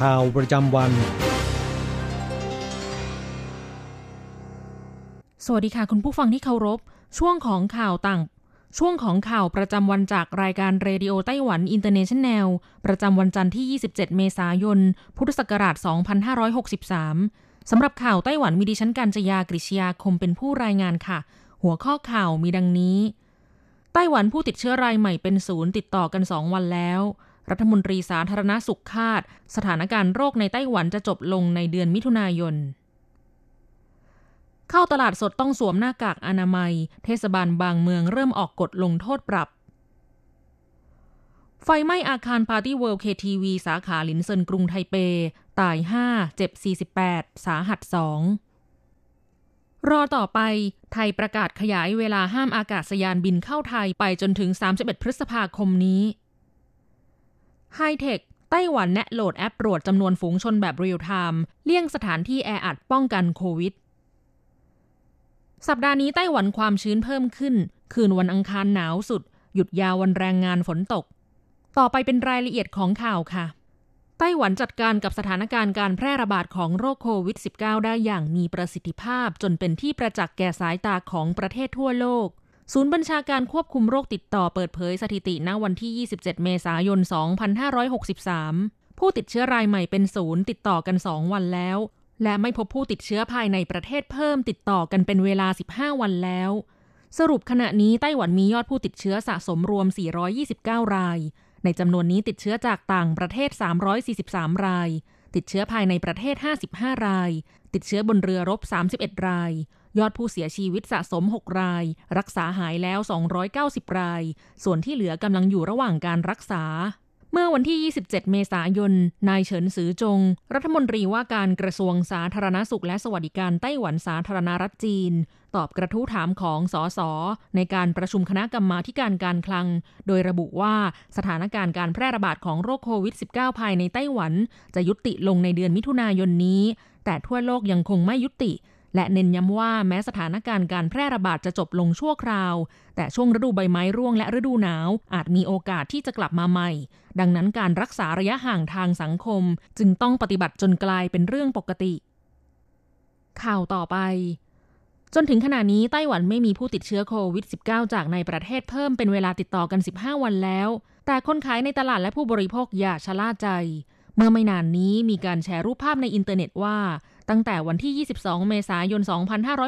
ข่าวประจำวัน สวัสดีค่ะ คุณผู้ฟังที่เคารพ ช่วงของข่าวต่าง ช่วงของข่าวประจำวันจากรายการ Radio Taiwan International ประจำวันจันทร์ที่ 27 เมษายน พุทธศักราช 2563 สำหรับข่าวไต้หวันมีดิฉันการจยากริชยาคมเป็นผู้รายงานค่ะ หัวข้อข่าวมีดังนี้ ไต้หวันผู้ติดเชื้อรายใหม่เป็นศูนย์ติดต่อกัน 2 วันแล้ว รัฐมนตรีสาธารณสุขคาด สถานการณ์โรคในไต้หวันจะจบลงในเดือนมิถุนายน เข้าตลาดสดต้องสวมหน้ากากอนามัย เทศบาลบางเมืองเริ่มออกกฎลงโทษปรับ ไฟไหม้อาคาร Party World KTV สาขาหลินเซินกรุงไทเป ตาย 5 เจ็บ 48 สาหัส 2รอต่อไป ไทยประกาศขยายเวลาห้ามอากาศยานบินเข้าไทยไปจนถึง 31 พฤษภาคมนี้ ไฮเทคไต้หวันแนะโหลดแอปตรวจจำนวนฝูงชนแบบเรียลไทม์เลี่ยงสถานที่แออัดป้องกันโควิด สัปดาห์นี้ไต้หวันความชื้นเพิ่มขึ้น คืนวันอังคารหนาวสุด หยุดยาววันแรงงานฝนตก ต่อไปเป็นรายละเอียดของข่าวค่ะ ไต้หวันจัดการกับสถานการณ์การแพร่ระบาดของโรคโควิด -19 ได้อย่างมีประสิทธิภาพจนเป็นที่ประจักษ์แก่สายตาของประเทศทั่วโลก ศูนย์บัญชาการควบคุมโรคติดต่อเปิดเผยสถิติณวันที่ 27 เมษายน 2563 ผู้ติดเชื้อรายใหม่เป็นศูนย์ติดต่อกัน 2 วันแล้ว และไม่พบผู้ติดเชื้อภายในประเทศเพิ่มติดต่อกันเป็นเวลา 15 วันแล้ว สรุปขณะนี้ไต้หวันมียอดผู้ติดเชื้อสะสมรวม 429 ราย ในจำนวนนี้ติดเชื้อจากต่างประเทศ 343 ราย ติดเชื้อภายในประเทศ 55 ราย ติดเชื้อบนเรือรบ 31 ราย ยอดผู้เสียชีวิตสะสม 6 ราย รักษาหายแล้ว 290 ราย ส่วนที่เหลือกำลังอยู่ระหว่างการรักษา เมื่อวันที่ 27 เมษายน นายเฉินซือจง รัฐมนตรีว่าการกระทรวงสาธารณสุขและสวัสดิการไต้หวันสาธารณรัฐจีน ตอบกระทู้ถามของสสในการประชุมคณะกรรมาการการคลัง โดยระบุว่าสถานการณ์การแพร่ระบาดของโรคโควิด -19 ภายในไต้หวัน จะยุติลงในเดือนมิถุนายนนี้ แต่ทั่วโลกยังคงไม่ยุติ และเน้นย้ำว่าแม้สถานการณ์การแพร่ระบาดจะจบลงชั่วคราว แต่ช่วงฤดูใบไม้ร่วงและฤดูหนาว อาจมีโอกาสที่จะกลับมาใหม่ ดังนั้นการรักษาระยะห่างทางสังคม จึงต้องปฏิบัติจนกลายเป็นเรื่องปกติ ข่าวต่อไป จนถึงขณะนี้ไต้หวันไม่มีผู้ติดเชื้อโควิด -19 จากในประเทศเพิ่มเป็นเวลาติดต่อกัน 15 วันแล้ว แต่คนขายในตลาดและผู้บริโภคอย่าชะล่าใจ เมื่อไม่นานนี้มีการแชร์รูปภาพในอินเทอร์เน็ตว่า ตั้งแต่วันที่ 22 เมษายน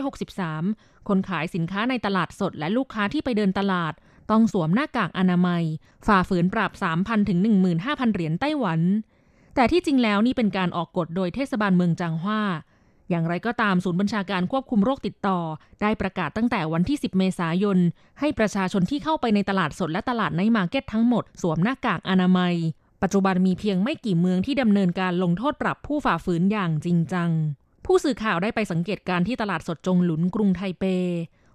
2563 คนขายสินค้าในตลาดสดและลูกค้าที่ไปเดินตลาด ต้องสวมหน้ากากอนามัย ฝ่าฝืนปรับ 3,000 ถึง 15,000 เหรียญไต้หวัน แต่ที่จริงแล้วนี่เป็นการออกกฎโดยเทศบาลเมืองจางฮวาอย่างไรก็ตามศูนย์บัญชาการควบคุมโรคติดต่อ ได้ประกาศตั้งแต่วันที่ 10 เมษายน ให้ประชาชนที่เข้าไปในตลาดสดและตลาดในมาร์เก็ตทั้งหมด สวมหน้ากากอนามัย ปัจจุบันมีเพียงไม่กี่เมืองที่ดำเนินการลงโทษปรับผู้ฝ่าฝืนอย่างจริงจัง ผู้สื่อข่าวได้ไปสังเกตการที่ตลาดสดจงหลุนกรุงไทเป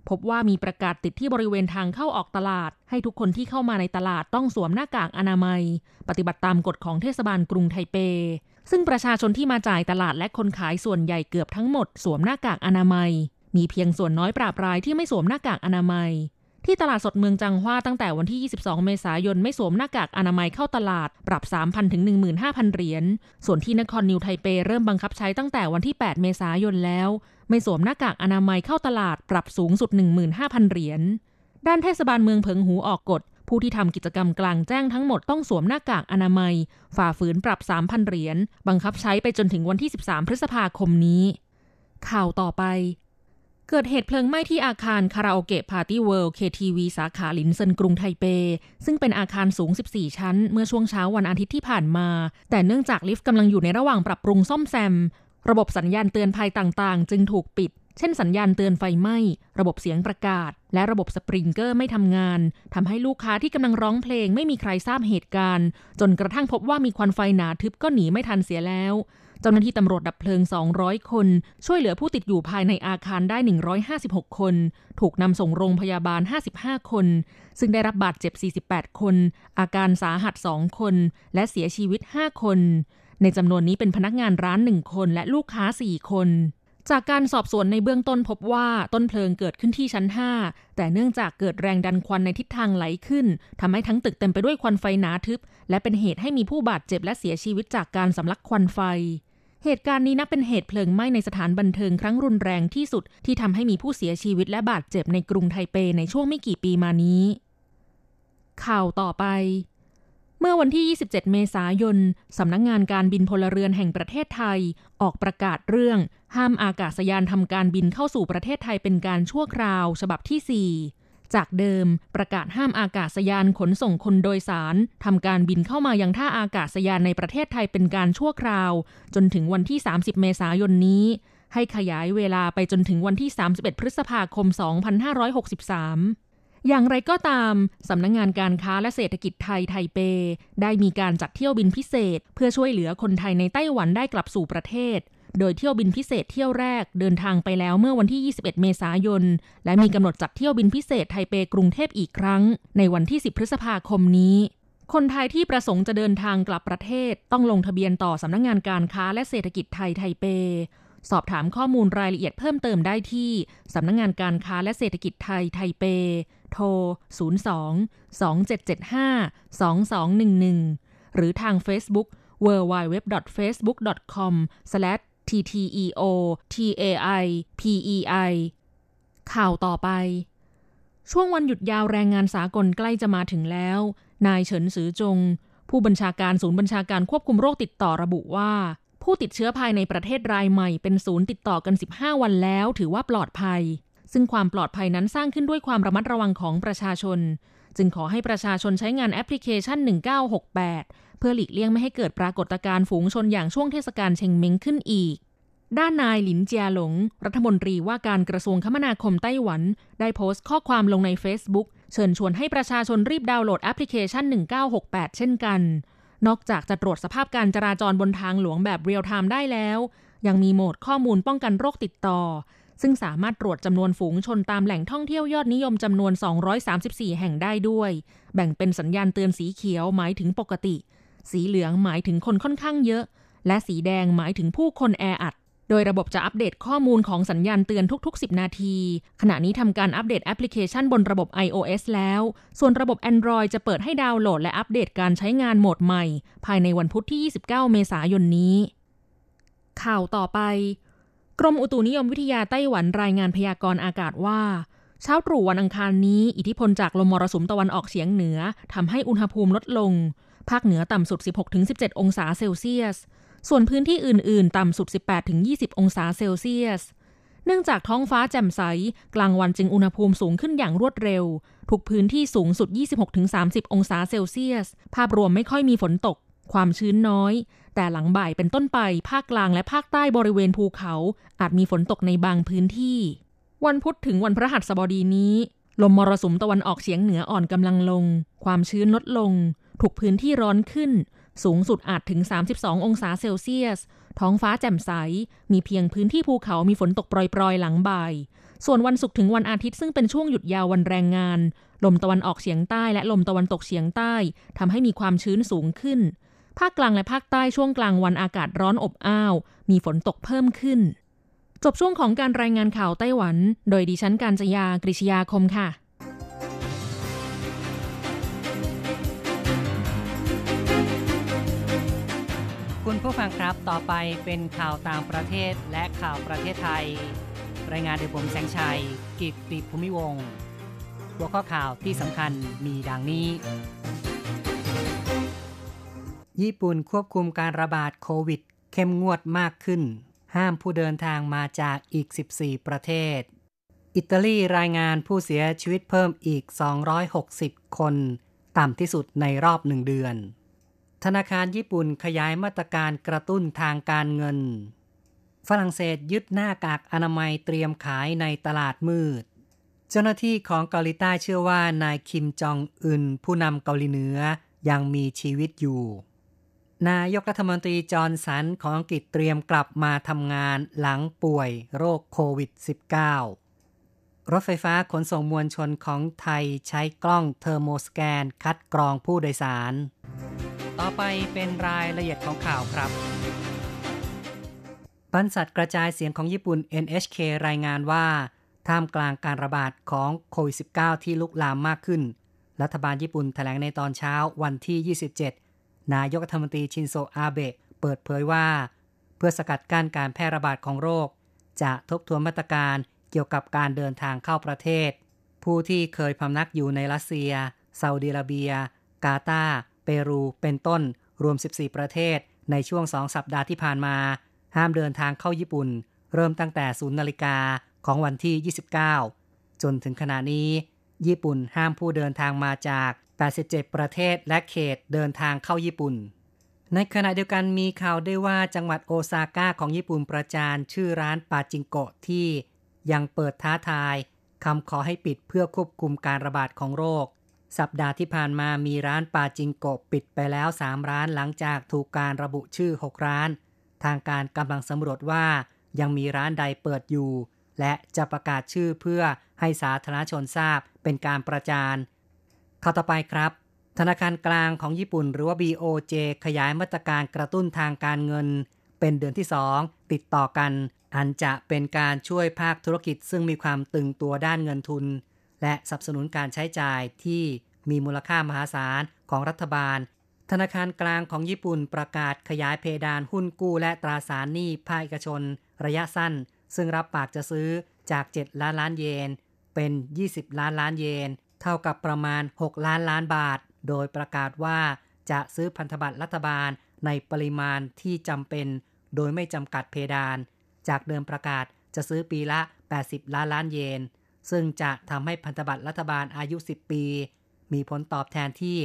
พบว่ามีประกาศติดที่บริเวณทางเข้าออกตลาด ให้ทุกคนที่เข้ามาในตลาดต้องสวมหน้ากากอนามัย ปฏิบัติตามกฎของเทศบาลกรุงไทเป ซึ่งประชาชนที่มาจ่ายตลาดและคนขายส่วนใหญ่เกือบทั้งหมด สวมหน้ากากอนามัย มีเพียงส่วนน้อยปราบรายที่ไม่สวมหน้ากากอนามัย ที่ตลาดสดเมืองจังหว้าตั้งแต่วันที่ 22 เมษายนไม่สวมหน้ากากอนามัยเข้าตลาด ปรับ 3,000 ถึง 15,000 เหรียญ ส่วนที่นครนิวไทเปเริ่มบังคับใช้ตั้งแต่วันที่ 8 เมษายนแล้ว ไม่สวมหน้ากากอนามัยเข้าตลาด ปรับสูงสุด 15,000 เหรียญ ด้านเทศบาลเมืองเพิงหูออกกฎผู้ที่ทำกิจกรรมกลางแจ้งทั้งหมดต้องสวมหน้ากากอนามัย ฝ่าฝืนปรับ 3,000 เหรียญ บังคับใช้ไปจนถึงวันที่ 13 พฤษภาคมนี้ ข่าวต่อไป เกิดเหตุเพลิงไหม้ที่อาคารคาราโอเกะ Party World KTV สาขาลินเซินกรุงไทเป ซึ่งเป็นอาคารสูง 14 ชั้น เมื่อช่วงเช้าวันอาทิตย์ที่ผ่านมา แต่เนื่องจากลิฟต์กำลังอยู่ในระหว่างปรับปรุงซ่อมแซม ระบบสัญญาณเตือนภัยต่างๆ จึงถูกปิด เช่นสัญญาณเตือนไฟไหม้ ระบบเสียงประกาศ และระบบสปริงเกอร์ไม่ทำงานทำให้ลูกค้าที่กำลังร้องเพลงไม่มีใครทราบเหตุการณ์ จนกระทั่งพบว่ามีควันไฟหนาทึบก็หนีไม่ทันเสียแล้ว จ้าหน้าที่ตำรวจดับเพลิง 200 คน ช่วยเหลือผู้ติดอยู่ภายในอาคารได้ 156 คน ถูกนำส่งโรงพยาบาล 55 คน ซึ่งได้รับบาดเจ็บ 48 คน อาการสาหัส 2 คน และเสียชีวิต 5 คน ในจำนวนนี้เป็นพนักงานร้านหนึ่งคน และลูกค้า 4 คนจากการสอบสวนในเบื้องต้นพบว่าต้นเพลิงเกิดขึ้นที่ชั้น 5 แต่เนื่องจากเกิดแรงดันควันในทิศทางไหลขึ้นทำให้ทั้งตึกเต็มไปด้วยควันไฟหนาทึบ และเป็นเหตุให้มีผู้บาดเจ็บและเสียชีวิตจากการสำลักควันไฟ เหตุการณ์นี้นับเป็นเหตุเพลิงไหม้ในสถานบันเทิงครั้งรุนแรงที่สุดที่ทำให้มีผู้เสียชีวิตและบาดเจ็บในกรุงไทเปในช่วงไม่กี่ปีมานี้ ข่าวต่อไป เมื่อวันที่ 27 เมษายน สำนักงงานการบินพลเรือนแห่งประเทศไทย ออกประกาศเรื่อง ห้ามอากาศยานทำการบินเข้าสู่ประเทศไทยเป็นการชั่วคราว ฉบับที่ 4 จากเดิมประกาศห้ามอากาศยานขนส่งคนโดยสารทำการบินเข้ามายังท่าอากาศยานในประเทศไทยเป็นการชั่วคราว จนถึงวันที่ 30 เมษายนนี้ ให้ขยายเวลาไปจนถึงวันที่ 31 พฤษภาคม 2563อย่างไรก็ตาม สำนักงงานการค้าและเศรษฐกิจไทยไทเป ได้มีการจัดเที่ยวบินพิเศษ เพื่อช่วยเหลือคนไทยในไต้หวันได้กลับสู่ประเทศ โดยเที่ยวบินพิเศษเที่ยวแรกเดินทางไปแล้วเมื่อวันที่ 21 เมษายน และมีกำหนดจัดเที่ยวบินพิเศษไทเปกรุงเทพอีกครั้ง ในวันที่ 10 พฤษภาคมนี้ คนไทยที่ประสงค์จะเดินทางกลับประเทศ ต้องลงทะเบียนต่อสำนักงงานการค้าและเศรษฐกิจไทยไทเป สอบถามข้อมูลรายละเอียดเพิ่มเติมได้ที่สำนักงงานการค้าและเศรษฐกิจไทยไทเป โทร 02 2775 2211 หรือทาง Facebook TTEO TAI PEI ข่าวต่อไป ช่วงวันหยุดยาวแรงงานสากลใกล้จะมาถึงแล้ว นายเฉินซือจง ผู้บัญชาการศูนย์บัญชาการควบคุมโรคติดต่อระบุว่า ผู้ติดเชื้อภายในประเทศรายใหม่เป็นศูนย์ติดต่อกัน 15 วันแล้ว ถือว่าปลอดภัย ซึ่งความปลอดภัยนั้นสร้างขึ้นด้วยความระมัดระวังของประชาชน จึงขอให้ประชาชนใช้งานแอปพลิเคชัน 1968 เพื่อหลีกเลี่ยงไม่ให้เกิดปรากฏการณ์ฝูงชนอย่างช่วงเทศกาลเชงเม้งขึ้นอีก ด้านนายหลินเจียหลง รัฐมนตรีว่าการกระทรวงคมนาคมไต้หวัน ได้โพสต์ข้อความลงใน Facebook เชิญชวนให้ประชาชนรีบดาวน์โหลดแอปพลิเคชัน 1968 เช่นกัน นอกจากจะตรวจสภาพการจราจรบนทางหลวงแบบเรียลไทม์ได้แล้ว ยังมีโหมดข้อมูลป้องกันโรคติดต่อ ซึ่งสามารถตรวจจำนวนฝูงชนตามแหล่งท่องเที่ยวยอดนิยมจำนวน 234 แห่งได้ด้วย แบ่งเป็นสัญญาณเตือนสีเขียวหมายถึงปกติ สีเหลืองหมายถึงคนค่อนข้างเยอะ และสีแดงหมายถึงผู้คนแออัด โดยระบบจะอัปเดตข้อมูลของสัญญาณเตือนทุก ๆ 10 นาที ขณะนี้ทำการอัปเดตแอปพลิเคชันบนระบบ iOS แล้ว ส่วนระบบ Android จะเปิดให้ดาวน์โหลดและอัปเดตการใช้งานโหมดใหม่ ภายในวันพุธที่ 29 เมษายนนี้ ข่าวต่อไป กรมอุตุนิยมวิทยาไต้หวันรายงานพยากรณ์อากาศว่าเช้าตรู่วันอังคารนี้ อิทธิพลจากลมมรสุมตะวันออกเฉียงเหนือทำให้อุณหภูมิลดลง ภาคเหนือต่ำสุด 16-17 องศาเซลเซียส ส่วนพื้นที่อื่น ๆ ต่ำสุด 18-20 องศาเซลเซียส เนื่องจากท้องฟ้าแจ่มใส กลางวันจึงอุณหภูมิสูงขึ้นอย่างรวดเร็ว ทุกพื้นที่สูงสุด 26-30 องศาเซลเซียส ภาพรวมไม่ค่อยมีฝนตก ความชื้นน้อย แต่หลังบ่ายเป็นต้นไป ภาคกลางและภาคใต้บริเวณภูเขา อาจมีฝนตกในบางพื้นที่ วันพุธถึงวันพฤหัสบดีนี้ลมมรสุมตะวันออกเฉียงเหนืออ่อนกำลังลง ความชื้นลดลง ถูกพื้นที่ร้อนขึ้น สูงสุดอาจถึง 32 องศาเซลเซียส ท้องฟ้าแจ่มใส มีเพียงพื้นที่ภูเขามีฝนตกปรอยๆ หลังบ่าย ส่วนวันศุกร์ถึงวันอาทิตย์ซึ่งเป็นช่วงหยุดยาววันแรงงาน ลมตะวันออกเฉียงใต้และลมตะวันตกเฉียงใต้ทำให้มีความชื้นสูงขึ้น ภาคกลางและภาคใต้ช่วงกลางวันอากาศร้อนอบอ้าว มีฝนตกเพิ่มขึ้น จบช่วงของการรายงานข่าวไต้หวัน โดยดิฉันการจยากริชยาคมค่ะ คุณผู้ฟังครับต่อไปเป็นข่าวต่างประเทศและข่าวประเทศไทย รายงานโดยผมแสงชัย กิตติภูมิวงหัวข้อข่าวที่สำคัญมีดังนี้ ญี่ปุ่นควบคุมการระบาดโควิด เข้มงวดมากขึ้น ห้ามผู้เดินทางมาจากอีก 14 ประเทศ อิตาลีรายงานผู้เสียชีวิตเพิ่มอีก 260 คน ต่ำที่สุดในรอบหนึ่งเดือน ธนาคารญี่ปุ่นขยายมาตรการกระตุ้นทางการเงิน ฝรั่งเศสยึดหน้ากากอนามัยเตรียมขายในตลาดมืด เจ้าหน้าที่ของเกาหลีใต้เชื่อว่านายคิมจองอึนผู้นำเกาหลีเหนือยังมีชีวิตอยู่ นายกรัฐมนตรีจอห์นสันของอังกฤษเตรียมกลับมาทำงานหลังป่วยโรคโควิด -19 รถไฟฟ้าขนส่งมวลชนของไทยใช้กล้องเทอร์โมสแกนคัดกรองผู้โดยสาร ต่อไปเป็นรายละเอียดของข่าวครับบรรษัทกระจายเสียงของญี่ปุ่น NHK รายงานว่า ท่ามกลางการระบาดของโควิด -19 ที่ลุกลามมากขึ้น รัฐบาลญี่ปุ่นแถลงในตอนเช้าวันที่ 27 นายกรัฐมนตรีชินโซอาเบะเปิดเผยว่า เพื่อสกัดกั้นการแพร่ระบาดของโรค จะทบทวนมาตรการเกี่ยวกับการเดินทางเข้าประเทศ ผู้ที่เคยพำนักอยู่ในรัสเซียซาอุดิอาระเบีย กาตาร์ เปรูเป็นต้นรวม 14 ประเทศ ในช่วง 2 สัปดาห์ที่ผ่านมา ห้ามเดินทางเข้าญี่ปุ่น เริ่มตั้งแต่ 0 นาฬิกาของวันที่ 29 จนถึงขณะนี้ ญี่ปุ่นห้ามผู้เดินทางมาจาก 87 ประเทศและเขตเดินทางเข้าญี่ปุ่น ในขณะเดียวกันมีข่าวได้ว่าจังหวัดโอซาก้าของญี่ปุ่นประจานชื่อร้านปาจิงโกะที่ยังเปิดท้าทายคำขอให้ปิดเพื่อควบคุมการระบาดของโรค สัปดาห์ที่ผ่านมามีร้านปาจิงโกะปิดไปแล้ว 3 ร้านหลังจากถูกการระบุชื่อ 6 ร้าน ทางการกำลังสำรวจว่ายังมีร้านใดเปิดอยู่ และจะประกาศชื่อเพื่อให้สาธารณชนทราบเป็นการประจานข้าต่อไปครับ ธนาคารกลางของญี่ปุ่นหรือว่า BOJ ขยายมาตรการกระตุ้นทางการเงิน เป็นเดือนที่ 2 ติดต่อกัน อันจะเป็นการช่วยภาคธุรกิจซึ่งมีความตึงตัวด้านเงินทุน และสนับสนุนการใช้จ่ายที่มีมูลค่ามหาศาลของรัฐบาล ธนาคารกลางของญี่ปุ่นประกาศขยายเพดานหุ้นกู้และตราสารหนี้ภาคเอกชน ระยะสั้น ซึ่งรับปากจะซื้อจาก 7 ล้านล้านเยน เป็น 20 ล้านล้านเยน เท่ากับประมาณ 6 ล้านล้านบาท โดยประกาศว่าจะซื้อพันธบัตรรัฐบาลในปริมาณที่จำเป็น โดยไม่จำกัดเพดาน จากเดิมประกาศจะซื้อปีละ 80 ล้านล้านเยน ซึ่งจะทำให้พันธบัตรรัฐบาลอายุ 10 ปี มีผลตอบแทนที่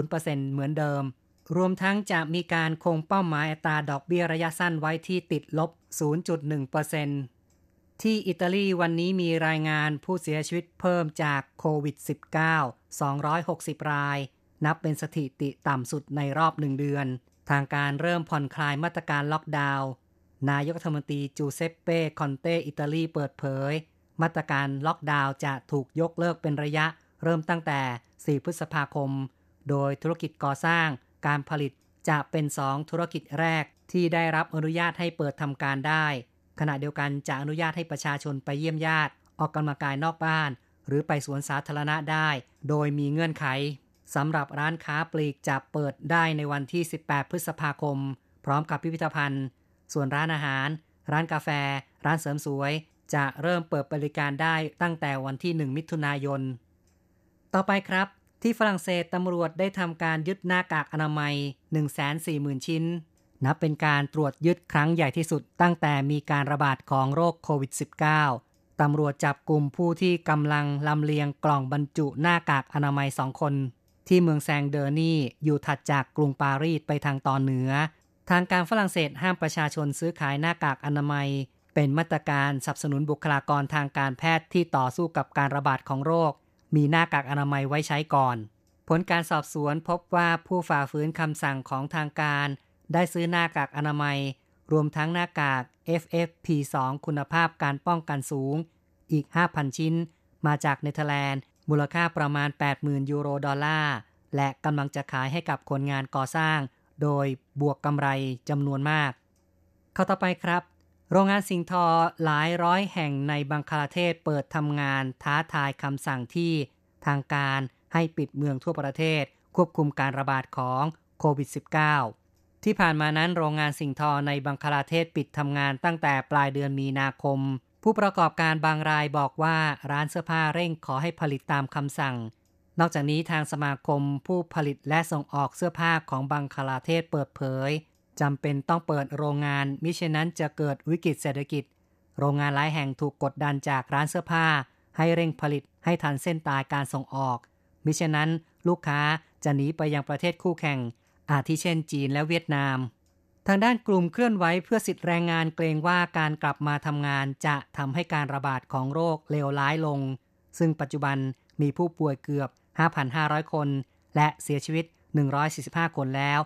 0%เหมือนเดิม รวมทั้งจะมีการคงเป้าหมายอัตราดอกเบี้ยระยะสั้นไว้ที่ติดลบ 0.1%ที่อิตาลีวันนี้มีรายงานผู้เสียชีวิตเพิ่มจากโควิด -19 260 ราย นับเป็นสถิติต่ำสุดในรอบหนึ่งเดือน ทางการเริ่มผ่อนคลายมาตรการล็อกดาวน์นายกรัฐมนตรีจูเซปเป้คอนเตอิตาลีเปิดเผย มาตรการล็อกดาวน์จะถูกยกเลิกเป็นระยะ เริ่มตั้งแต่ 4 พฤษภาคม โดยธุรกิจก่อสร้าง การผลิตจะเป็น 2 ธุรกิจแรกที่ได้รับอนุญาตให้เปิดทำการได้ ขณะเดียวกันจะอนุญาตให้ประชาชนไปเยี่ยมญาติ ออกกำลังกายนอกบ้าน หรือไปสวนสาธารณะได้ โดยมีเงื่อนไขสำหรับร้านค้าปลีกจะเปิดได้ในวันที่ 18 พฤษภาคม พร้อมกับพิพิธภัณฑ์ ส่วนร้านอาหาร ร้านกาแฟ ร้านเสริมสวย จะเริ่มเปิดบริการได้ตั้งแต่วันที่ 1 มิถุนายน ต่อไปครับ ที่ฝรั่งเศสตำรวจได้ทำการยึดหน้ากากอนามัย 140,000 ชิ้น นับเป็นการตรวจยึดครั้งใหญ่ที่สุดตั้งแต่มีการระบาดของโรคโควิด -19 ตำรวจจับกลุ่มผู้ที่กำลังลำเลียงกล่องบรรจุหน้ากากอนามัยสองคน ที่เมืองแซงเดอร์นีอยู่ถัดจากกรุงปารีสไปทางตอนเหนือ ทางการฝรั่งเศสห้ามประชาชนซื้อขายหน้ากากอนามัย เป็นมาตรการสนับสนุนบุคลากรทางการแพทย์ที่ต่อสู้กับการระบาดของโรค มีหน้ากากอนามัยไว้ใช้ก่อน ผลการสอบสวนพบว่าผู้ฝ่าฝืนคำสั่งของทางการ ได้ซื้อหน้ากากอนามัย รวมทั้งหน้ากาก FFP2 คุณภาพการป้องกันสูง อีก 5,000 ชิ้น มาจากเนเธอร์แลนด์ มูลค่าประมาณ 80,000 ยูโรดอลลาร์ และกำลังจะขายให้กับคนงานก่อสร้าง โดยบวกกำไรจำนวนมาก เข้าต่อไปครับ โรงงานสิงทอหลายร้อยแห่งในบังคลาเทศเปิดทำงานท้าทายคำสั่งที่ทางการให้ปิดเมืองทั่วประเทศ ควบคุมการระบาดของโควิด -19 ที่ผ่านมานั้นโรงงานสิงทอในบังคลาเทศปิดทำงานตั้งแต่ปลายเดือนมีนาคม ผู้ประกอบการบางรายบอกว่าร้านเสื้อผ้าเร่งขอให้ผลิตตามคำสั่ง นอกจากนี้ทางสมาคมผู้ผลิตและส่งออกเสื้อผ้าของบังคลาเทศเปิดเผย จำเป็นต้องเปิดโรงงาน มิเช่นนั้นจะเกิดวิกฤตเศรษฐกิจ โรงงานหลายแห่งถูกกดดันจากร้านเสื้อผ้า ให้เร่งผลิตให้ทันเส้นตายการส่งออก มิเช่นนั้นลูกค้าจะหนีไปยังประเทศคู่แข่ง อาทิเช่นจีนและเวียดนาม ทางด้านกลุ่มเคลื่อนไหวเพื่อสิทธิแรงงานเกรงว่าการกลับมาทำงานจะทำให้การระบาดของโรคเลวร้ายลง ซึ่งปัจจุบันมีผู้ป่วยเกือบ 5,500 คน และเสียชีวิต 145 คนแล้ว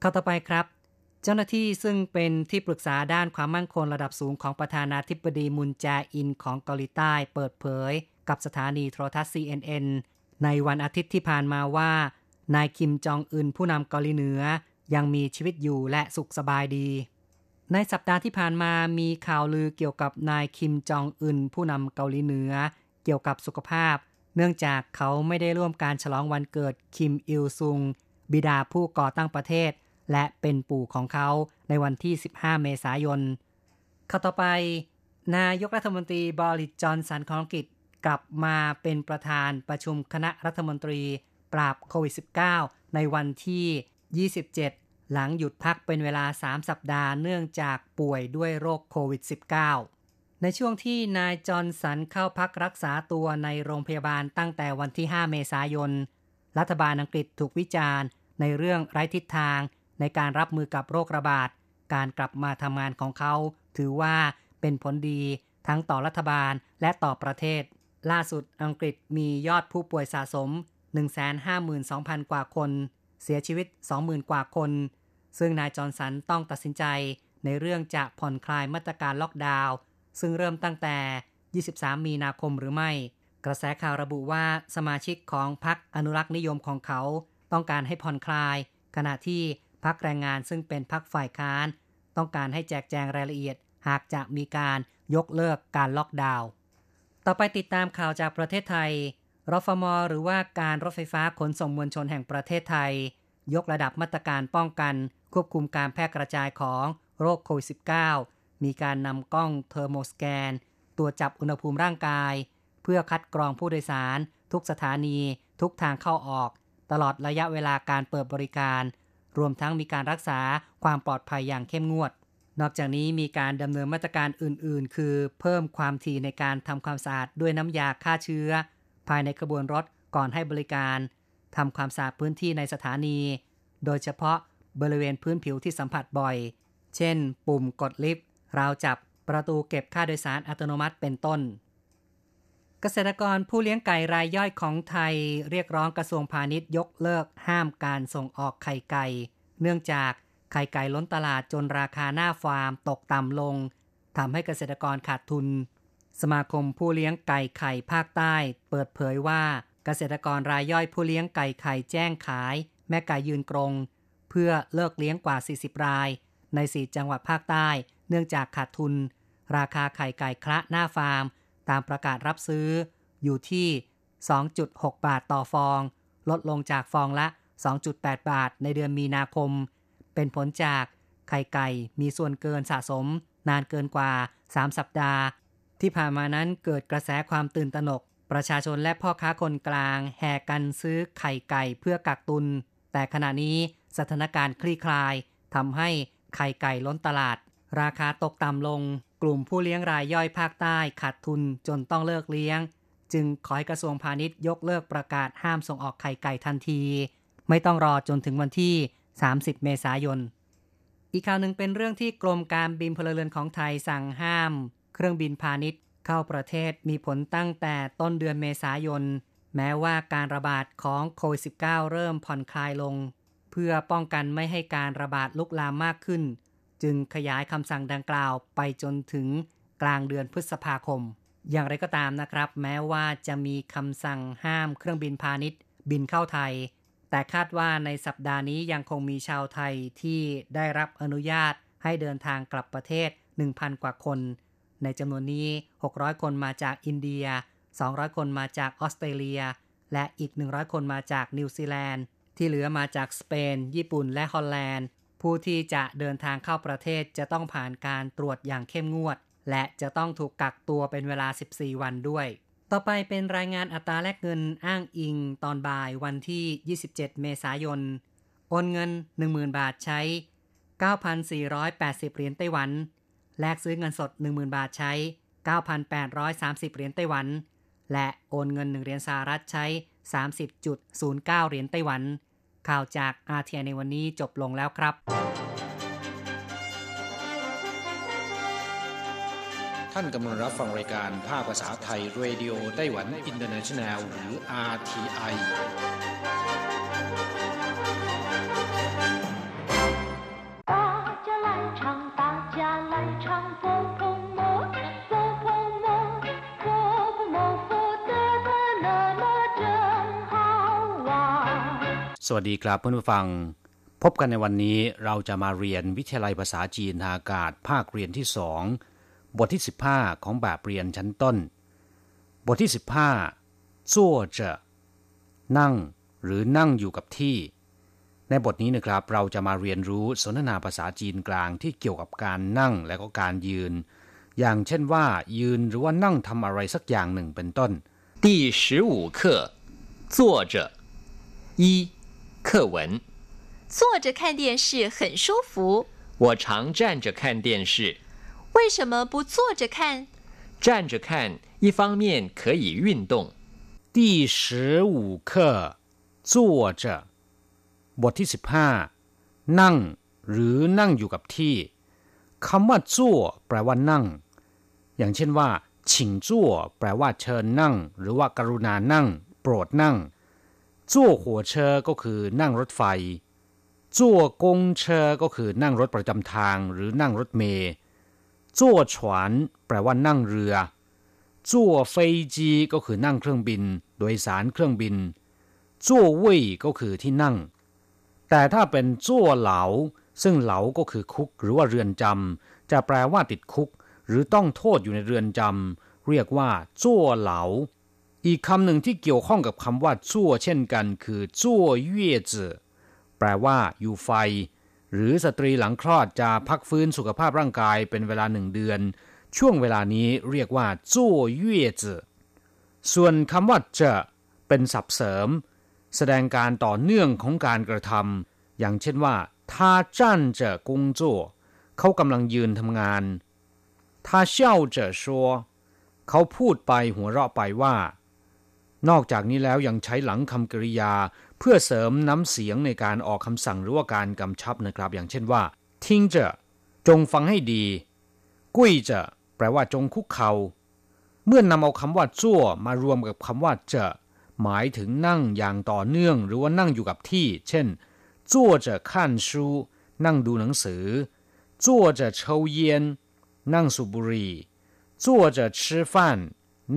เข้าต่อไปครับ เจ้าหน้าที่ซึ่งเป็นที่ปรึกษาด้านความมั่นคงระดับสูงของประธานาธิบดีมุนแจอินของเกาหลีใต้เปิดเผย กับสถานีโทรทัศน์ CNN ในวันอาทิตย์ที่ผ่านมาว่า นายคิมจองอึนผู้นำเกาหลีเหนือยังมีชีวิตอยู่และสุขสบายดี ในสัปดาห์ที่ผ่านมามีข่าวลือเกี่ยวกับนายคิมจองอึนผู้นำเกาหลีเหนือ เกี่ยวกับสุขภาพ เนื่องจากเขาไม่ได้ร่วมการฉลองวันเกิดคิมอิลซุง บิดาผู้ก่อตั้งประเทศ และเป็นปู่ของเขาในวันที่ 15 เมษายนข้าต่อไป นายกรัฐมนตรีบริจอนสันของอังกฤษกลับมาเป็นประธานประชุมคณะรัฐมนตรีปราบโควิด -19 ในวันที่ 27 หลังหยุดพักเป็นเวลา 3 สัปดาห์เนื่องจากป่วยด้วยโรคโควิด -19 ในช่วงที่นายจอร์นสันเข้าพักรักษาตัวในโรงพยาบาลตั้งแต่วันที่ 5 เมษายน รัฐบาลอังกฤษถูกวิจารณ์ในเรื่องไร้ทิศทาง ในการรับมือกับโรคระบาด การกลับมาทำงานของเขา ถือว่าเป็นผลดีทั้งต่อรัฐบาลและต่อประเทศ ล่าสุดอังกฤษมียอดผู้ป่วยสะสม 152,000 กว่าคน เสียชีวิต 20,000 กว่าคน ซึ่งนายจอร์นสันต้องตัดสินใจในเรื่องจะผ่อนคลายมาตรการล็อกดาวน์ซึ่งเริ่มตั้งแต่ 23 มีนาคมหรือไม่ กระแสข่าวระบุว่าสมาชิกของพรรคอนุรักษ์นิยมของเขา ต้องการให้ผ่อนคลาย ขณะที่ พรรคแรงงานซึ่งเป็นพรรคฝ่ายค้าน ต้องการให้แจกแจงรายละเอียด หากจะมีการยกเลิกการล็อกดาวน์ต่อไปติดตามข่าวจากประเทศไทยรฟม หรือว่าการรถไฟฟ้าขนส่งมวลชนแห่งประเทศไทย ยกระดับมาตรการป้องกัน ควบคุมการแพร่กระจายของโรคโควิด -19 มีการนำกล้องเทอร์โมสแกนตรวจับอุณหภูมิร่างกาย เพื่อคัดกรองผู้โดยสาร ทุกสถานี ทุกทางเข้าออก ตลอดระยะเวลาการเปิดบริการ รวมทั้งมีการรักษาความปลอดภัยอย่างเข้มงวด นอกจากนี้มีการดำเนินมาตรการอื่น ๆ คือ เพิ่มความถี่ในการทำความสะอาดด้วยน้ำยาฆ่าเชื้อ ภายในขบวนรถก่อนให้บริการทำความสะอาดพื้นที่ในสถานี โดยเฉพาะบริเวณพื้นผิวที่สัมผัสบ่อย เช่น ปุ่มกดลิฟต์ราวจับประตูเก็บค่าโดยสารอัตโนมัติเป็นต้น เกษตรกรผู้เลี้ยงไก่รายย่อยของไทย เรียกร้องกระทรวงพาณิชย์ยกเลิกห้ามการส่งออกไข่ไก่ เนื่องจากไข่ไก่ล้นตลาดจนราคาหน้าฟาร์มตกต่ำลงทำให้เกษตรกรขาดทุน สมาคมผู้เลี้ยงไก่ไข่ภาคใต้ เปิดเผยว่าเกษตรกรรายย่อยผู้เลี้ยงไก่ไข่แจ้งขาย แม่ไก่ยืนกรง เพื่อเลิกเลี้ยงกว่า 40 ราย ใน 4 จังหวัดภาคใต้ เนื่องจากขาดทุน ราคาไข่ไก่คละหน้าฟาร์ม ตามประกาศรับซื้ออยู่ที่ 2.6 บาทต่อฟอง ลดลงจากฟองละ 2.8 บาทในเดือนมีนาคม เป็นผลจากไข่ไก่มีส่วนเกินสะสม นานเกินกว่า 3 สัปดาห์ ที่ผ่านมานั้นเกิดกระแสความตื่นตระหนก ประชาชนและพ่อค้าคนกลาง แห่กันซื้อไข่ไก่เพื่อกักตุน แต่ขณะนี้สถานการณ์คลี่คลายทำให้ไข่ไก่ล้นตลาด ราคาตกต่ำลง กลุ่มผู้เลี้ยงรายย่อยภาคใต้ขาดทุนจนต้องเลิกเลี้ยง จึงขอให้กระทรวงพาณิชย์ยกเลิกประกาศห้ามส่งออกไข่ไก่ทันที ไม่ต้องรอจนถึงวันที่ 30 เมษายน อีกข่าวหนึ่งเป็นเรื่องที่กรมการบินพลเรือนของไทยสั่งห้าม เครื่องบินพาณิชย์เข้าประเทศมีผลตั้งแต่ต้นเดือนเมษายน แม้ว่าการระบาดของโควิด -19 เริ่มผ่อนคลายลง เพื่อป้องกันไม่ให้การระบาดลุกลามมากขึ้น จึงขยายคำสั่งดังกล่าวไปจนถึงกลางเดือนพฤษภาคม อย่างไรก็ตามนะครับ แม้ว่าจะมีคำสั่งห้ามเครื่องบินพาณิชย์ บินเข้าไทย แต่คาดว่าในสัปดาห์นี้ยังคงมีชาวไทยที่ได้รับอนุญาตให้เดินทางกลับประเทศ 1,000 กว่าคน ในจำนวนนี้ 600 คนมาจากอินเดีย 200 คนมาจากออสเตรเลีย และอีก 100 คนมาจากนิวซีแลนด์ ที่เหลือมาจากสเปน ญี่ปุ่น และฮอลแลนด์ ผู้ที่จะเดินทางเข้าประเทศจะต้องผ่านการตรวจอย่างเข้มงวด และจะต้องถูกกักตัวเป็นเวลา 14 วันด้วย ต่อไปเป็นรายงานอัตราแลกเงินอ้างอิงตอนบ่ายวันที่ 27 เมษายน โอนเงิน 10,000 บาทใช้ 9,480 เหรียญไต้หวัน แลกซื้อเงินสด 10,000 บาทใช้ 9,830 เหรียญไต้หวัน และโอนเงิน 1 เหรียญสหรัฐใช้ 30.09 เหรียญไต้หวัน ข่าวจาก RTI ในวันนี้จบลงแล้วครับ ท่านกำลังรับฟังรายการภาคภาษาไทย Radio Taiwan International หรือ RTI สวัสดีครับเพื่อนผู้ฟัง พบกันในวันนี้เราจะมาเรียนวิทยาลัยภาษาจีนทางอากาศภาคเรียนที่สองบทที่ 15 ของแบบเรียนชั้นต้น บทที่ 15จั่วเจนั่ง หรือนั่งอยู่กับที่ ในบทนี้นะครับเราจะมาเรียนรู้สนทนาภาษาจีนกลางที่เกี่ยวกับการนั่งและก็การยืน อย่างเช่นว่า ยืนหรือว่านั่งทำอะไรสักอย่างหนึ่งเป็นต้น 第十五课，坐着。一， 课文。坐着看电视很舒服，我常站着看电视，为什么不坐着看？站着看一方面可以运动，第十五课坐着บทที่สิบห้านั่ง หรือนั่งอยู่กับที่คำว่าจั่วแปลว่านั่ง อย่างเช่นว่าฉิงจั่วแปลว่าเชิญนั่ง หรือว่ากรุณานั่ง โปรดนั่ง จั่วหัวเชอก็คือนั่งรถไฟจั่วกงเชอก็คือนั่งรถประจำทางหรือนั่งรถเมล์จั่วฉวนแปลว่านั่งเรือจั่วเฟยจีก็คือนั่งเครื่องบิน โดยสารเครื่องบินจั่วเว่ยก็คือที่นั่ง แต่ถ้าเป็นจั่วเหลา ซึ่งเหลาก็คือคุกหรือว่าเรือนจำจะแปลว่าติดคุก หรือต้องโทษอยู่ในเรือนจำเรียกว่าจั่วเหลา อีกคำหนึ่งที่เกี่ยวข้องกับคำว่าจั่วเช่นกัน คือจั่วเย่จือแปลว่า อยู่ไฟ หรือสตรีหลังคลอดจะพักฟื้นสุขภาพร่างกายเป็นเวลาหนึ่งเดือน ช่วงเวลานี้เรียกว่าจั่วเย่จือส่วนคำว่าจะเป็นสับเสริม แสดงการต่อเนื่องของการกระทำอย่างเช่นว่าท่าจ้านเจอกุ้งจั่วเขากำลังยืนทำงานท่าเช่าเจอชัวเขาพูดไปหัวเราะไปว่า นอกจากนี้แล้วยังใช้หลังคำกริยา เพื่อเสริมน้ำเสียงในการออกคำสั่งหรือว่าการกำชับนะครับ อย่างเช่นว่าทิ้งเจจงฟังให้ดีกุ้ยเจแปลว่าจงคุกเขา่าเมื่อนนำเอาคำว่าจั่วมารวมกับคำว่าเจหมายถึงนั่งอย่างต่อเนื่อง หรือว่านั่งอยู่กับที่ เช่นจั่วเจขันชูนั่งดูหนังสือจั่วเจเชาเย็นนั่งสูบบุหรี่จั่วเจ吃饭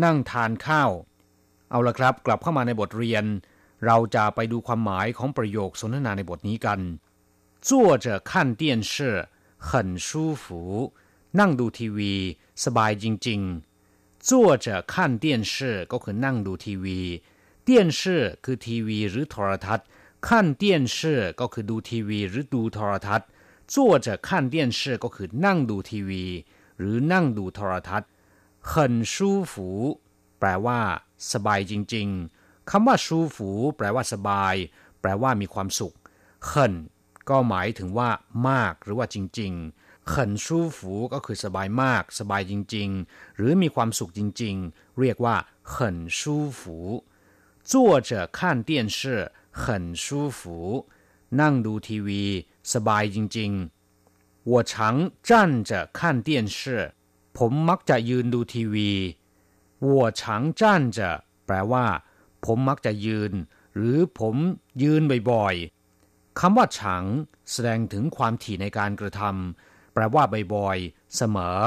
นั่งทานข้าว เอาละครับ กลับเข้ามาในบทเรียน เราจะไปดูความหมายของประโยคสนทนาในบทนี้กัน坐着看电视很舒服นั่งดูทีวี สบายจริงๆ坐着看电视ก็คือนั่งดูทีวีเตี้ยนชื่อคือทีวีหรือโทรทัศน์ขั้นเตี้ยนชื่อก็คือดูทีวีหรือดูโทรทัศน์จั่วจะขั้นเตี้ยนชื่อก็คือนั่งดูทีวี หรือนั่งดูโทรทัศน์很舒服แปลว่า สบายจริงๆคำว่า舒服แปลว่าสบาย แปลว่ามีความสุข很ก็หมายถึงว่า มากหรือว่าจริงๆ很舒服ก็คือสบายมาก สบายจริงๆ หรือมีความสุขจริงๆ เรียกว่า很舒服坐着看电视很舒服นั่งดูทีวี สบายจริงๆ我常站着看电视ผมมักจะยืนดูทีวี วัวฉังจ้านจะแปลว่า ผมมักจะยืน หรือผมยืนบ่อยๆคำว่าฉังแสดงถึงความถี่ในการกระทำแปลว่าบ่อยๆเสมอ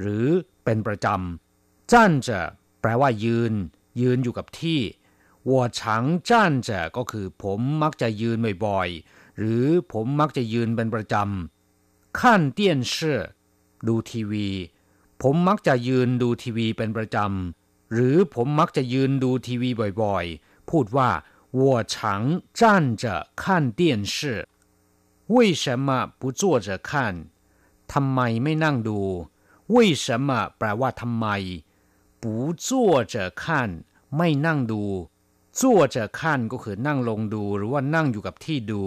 หรือเป็นประจำจ้านจะแปลว่ายืน ยืนอยู่กับที่วัวฉังจ้านจะก็คือ ผมมักจะยืนบ่อยๆหรือผมมักจะยืนเป็นประจำขั้นเตียนเชื่อดูทีวี ผมมักจะยืนดูทีวีเป็นประจำ หรือผมมักจะยืนดูทีวีบ่อยๆ พูดว่า我常站着看电视为什么不坐着看ทำไมไม่นั่งดู 为什么แปลว่าทำไม不坐着看ไม่นั่งดู坐着看ก็คือนั่งลงดู หรือว่านั่งอยู่กับที่ดู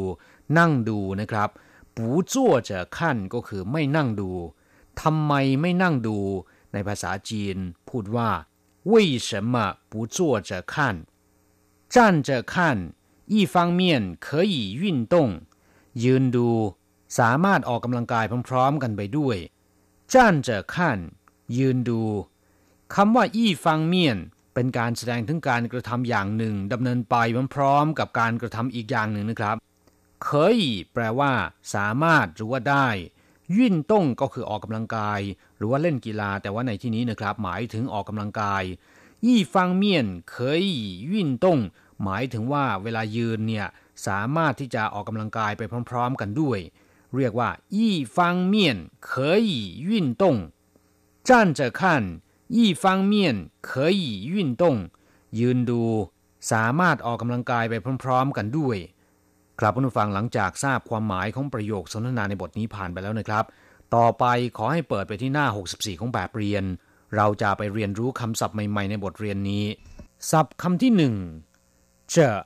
นั่งดูนะครับ不坐着看ก็คือไม่นั่งดู ทำไมไม่นั่งดู ในภาษาจีน พูดว่า为什么不坐着看站着看一方面可以运动ยืนดู สามารถออกกำลังกายพร้อมๆกันไปด้วย站着看ยืนดูคำว่าอี้ฟังเมียนเป็นการแสดงถึงการกระทำอย่างหนึ่งดำเนินไปพร้อมๆกับการกระทำอีกอย่างหนึ่งนะครับเคยแปลว่า สามารถหรือว่าได้ ยื่นต้งก็คือออกกำลังกาย หรือว่าเล่นกีฬา แต่ว่าในที่นี้นะครับ หมายถึงออกกำลังกายยี่ฟังเมียนเคยยื่นต้งหมายถึงว่าเวลายืนเนี่ยสามารถที่จะออกกำลังกายไปพร้อมๆกันด้วย เรียกว่ายี่ฟังเมียน可以运动站着看一方面可以运动ยืนดู สามารถออกกำลังกายไปพร้อมๆกันด้วย ครับผู้ฟังหลังจากทราบความหมายของประโยคสนทนาในบทนี้ผ่านไปแล้วนะครับ ต่อไปขอให้เปิดไปที่หน้า 64 ของแบบเรียน เราจะไปเรียนรู้คำศัพท์ใหม่ๆในบทเรียนนี้ ศัพท์คำที่หนึ่งเจอ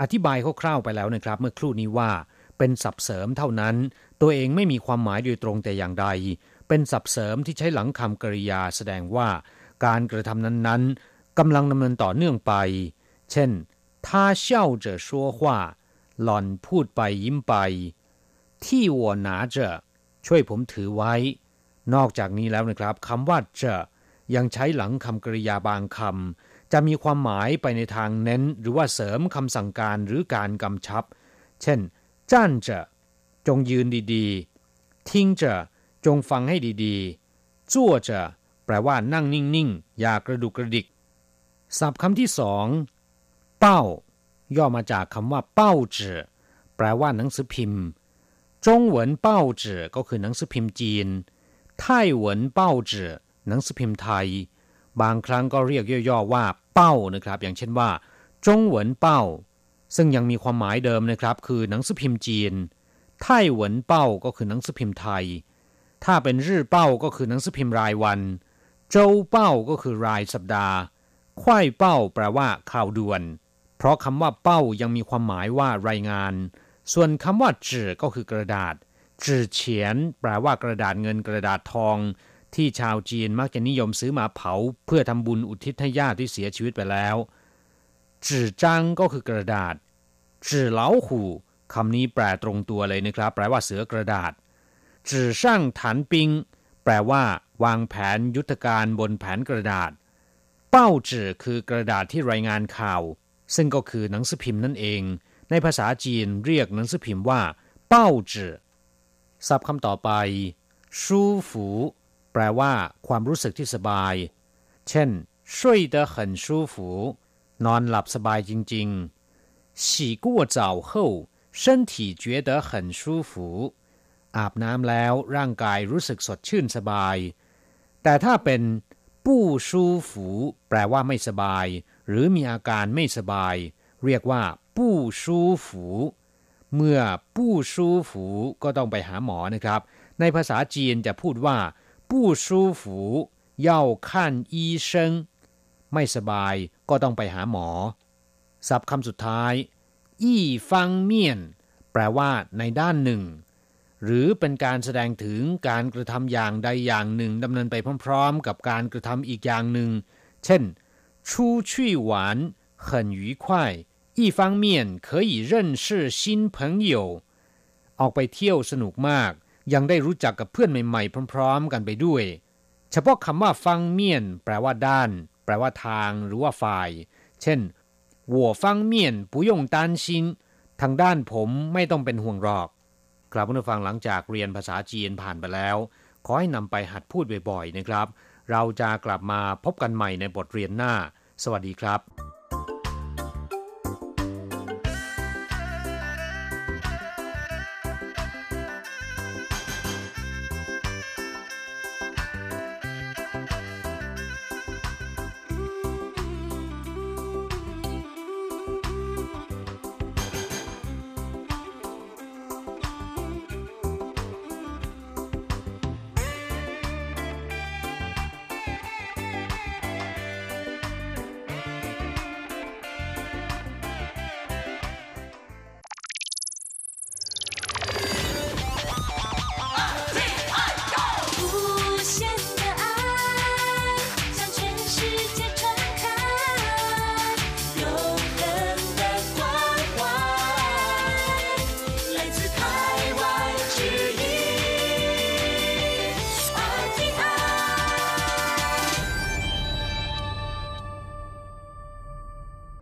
อธิบายคร่าวๆไปแล้วนะครับ เมื่อครู่นี้ว่า เป็นศัพท์เสริมเท่านั้น ตัวเองไม่มีความหมายโดยตรงแต่อย่างใด เป็นศัพท์เสริมที่ใช้หลังคำกริยาแสดงว่า การกระทำนั้นๆกำลังดำเนินต่อเนื่องไป เช่น他笑着说话 หล่อนพูดไปยิ้มไป ที่วัวหนาจะช่วยผมถือไว้ นอกจากนี้แล้วนะครับคำว่าจะยังใช้หลังคำกริยาบางคำจะมีความหมายไปในทางเน้น หรือว่าเสริมคำสั่งการหรือการกำชับ เช่นจ้านจะจงยืนดีๆ ทิ้งจะจงฟังให้ดีๆจั่วจะแปลว่านั่งนิ่งๆ อย่ากระดุกกระดิกศัพท์คำที่สอง เป้า ย่อมาจากคำว่าเป้าจือแปลว่าหนังสือพิมพ์จงเหวินเป้าจือก็คือหนังสือพิมพ์จีนไต้หวนเป้าจือหนังสือพิมพ์ไทย บางครั้งก็เรียกย่อๆว่าเป้านะครับ อย่างเช่นว่า จงเหวินเป้า ซึ่งยังมีความหมายเดิมนะครับ คือหนังสือพิมพ์จีนไต้หวนเป้าก็คือหนังสือพิมพ์ไทย ถ้าเป็นรื่อเป้าก็คือหนังสือพิมพ์รายวันโจวเป้าก็คือรายสัปดาห์ควายเป้าแปลว่าข่าวด่วน ราะคำว่าเป้ายังมีความหมายว่ารายงาน ส่วนคำว่าจื่อก็คือกระดาษจื่อเฉียน แปลว่ากระดาษเงินกระดาษทอง ที่ชาวจีนมักจะนิยมซื้อมาเผา เพื่อทำบุญอุทิศให้ญาติที่เสียชีวิตไปแล้วจื่อจังก็คือกระดาษจื่อเหลาหูคำนี้แปลตรงตัวเลยนะครับ แปลว่าเสือกระดาษจื่อช่างฐานปิง แปลว่า วางแผนยุทธการบนแผนกระดาษ เป้าจื่อคือกระดาษที่รายงานข่าว ซึ่งก็คือหนังสือพิมพ์นั่นเอง ในภาษาจีนเรียกหนังสือพิมพ์ว่า เป้าจื่อศัพท์คำต่อไป ชูฝูแปลว่า ความรู้สึกที่สบาย เช่น睡得很舒服นอนหลับสบายจริงๆ洗过澡后身体觉得很舒服อาบน้ำแล้วร่างกายรู้สึกสดชื่นสบาย แต่ถ้าเป็น 不舒服แปลว่าไม่สบาย หรือมีอาการไม่สบาย เรียกว่า不舒服เมื่อ不舒服ก็ต้องไปหาหมอนะครับ ในภาษาจีนจะพูดว่า不舒服要看医生ไม่สบายก็ต้องไปหาหมอ ศัพท์คำสุดท้าย อี้ฟังเมียน แปลว่าในด้านหนึ่ง หรือเป็นการแสดงถึงการกระทำอย่างใดอย่างหนึ่งดำเนินไปพร้อมๆ กับการกระทำอีกอย่างหนึ่ง เช่น出去玩很愉快一方面可以认识新朋友ออกไปเที่ยวสนุกมาก ยังได้รู้จักกับเพื่อนใหม่ๆ พร้อมๆ กันไปด้วย เฉพาะคำว่าฟังเมียนแปลว่าด้าน แปลว่าทางหรือว่าฝ่าย เช่น我方面不用担心ทางด้านผมไม่ต้องเป็นห่วงหรอก ครับผู้ฟังหลังจากเรียนภาษาจีนผ่านไปแล้ว ขอให้นำไปหัดพูดบ่อยๆนะครับ เราจะกลับมาพบกันใหม่ในบทเรียนหน้า สวัสดีครับ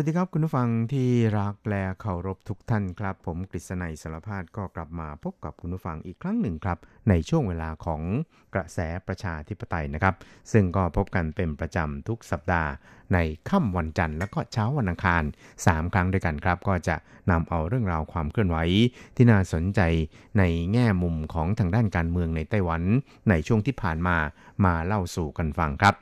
สวัสดีครับคุณผู้ฟังที่รักและเคารพทุกท่านครับ ผมกฤษณัยสารพาดก็กลับมาพบกับคุณผู้ฟังอีกครั้งหนึ่งครับ ในช่วงเวลาของกระแสประชาธิปไตยนะครับ ซึ่งก็พบกันเป็นประจำทุกสัปดาห์ ในค่ำวันจันทร์และก็เช้าวันอังคาร 3 ครั้งด้วยกันครับ ก็จะนำเอาเรื่องราวความเคลื่อนไหวที่น่าสนใจในแง่มุมของทางด้านการเมืองในไต้หวัน ในช่วงที่ผ่านมามาเล่าสู่กันฟังครับ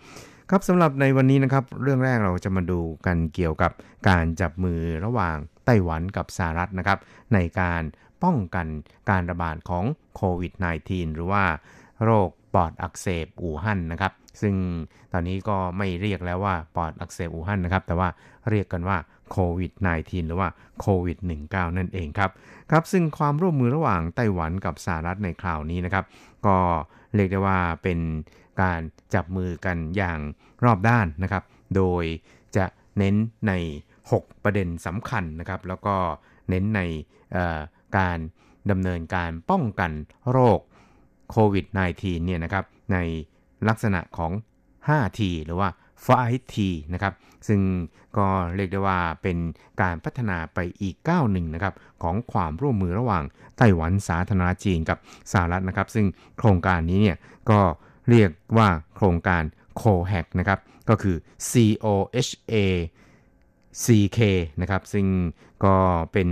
ครับสำหรับในวันนี้นะครับ เรื่องแรกเราจะมาดูกันเกี่ยวกับการจับมือระหว่างไต้หวันกับสหรัฐนะครับ ในการป้องกันการระบาดของโควิด -19 หรือว่าโรคปอดอักเสบอู่ฮั่นนะครับ ซึ่งตอนนี้ก็ไม่เรียกแล้วว่าปอดอักเสบอู่ฮั่นนะครับ แต่ว่าเรียกกันว่าโควิด -19 หรือว่าโควิด -19 นั่นเองครับ ครับ ซึ่งความร่วมมือระหว่างไต้หวันกับสหรัฐในคราวนี้นะครับ ก็เรียกได้ว่าเป็นการจับมือกันอย่างรอบด้านนะครับ โดยจะเน้นใน 6 ประเด็นสำคัญนะครับ แล้วก็เน้นในการดำเนินการป้องกันโรคโควิด -19 เนี่ยนะครับในลักษณะของ 5T หรือว่า 5T นะครับ ซึ่งก็เรียกได้ว่าเป็นการพัฒนาไปอีกก้าวหนึ่งนะครับของความร่วมมือระหว่างไต้หวันสาธารณรัฐจีนกับสหรัฐนะครับ ซึ่งโครงการนี้เนี่ยก็เรียกว่าโครงการ COHAC นะครับ ก็คือ C O H A C K นะครับ ซึ่งก็เป็น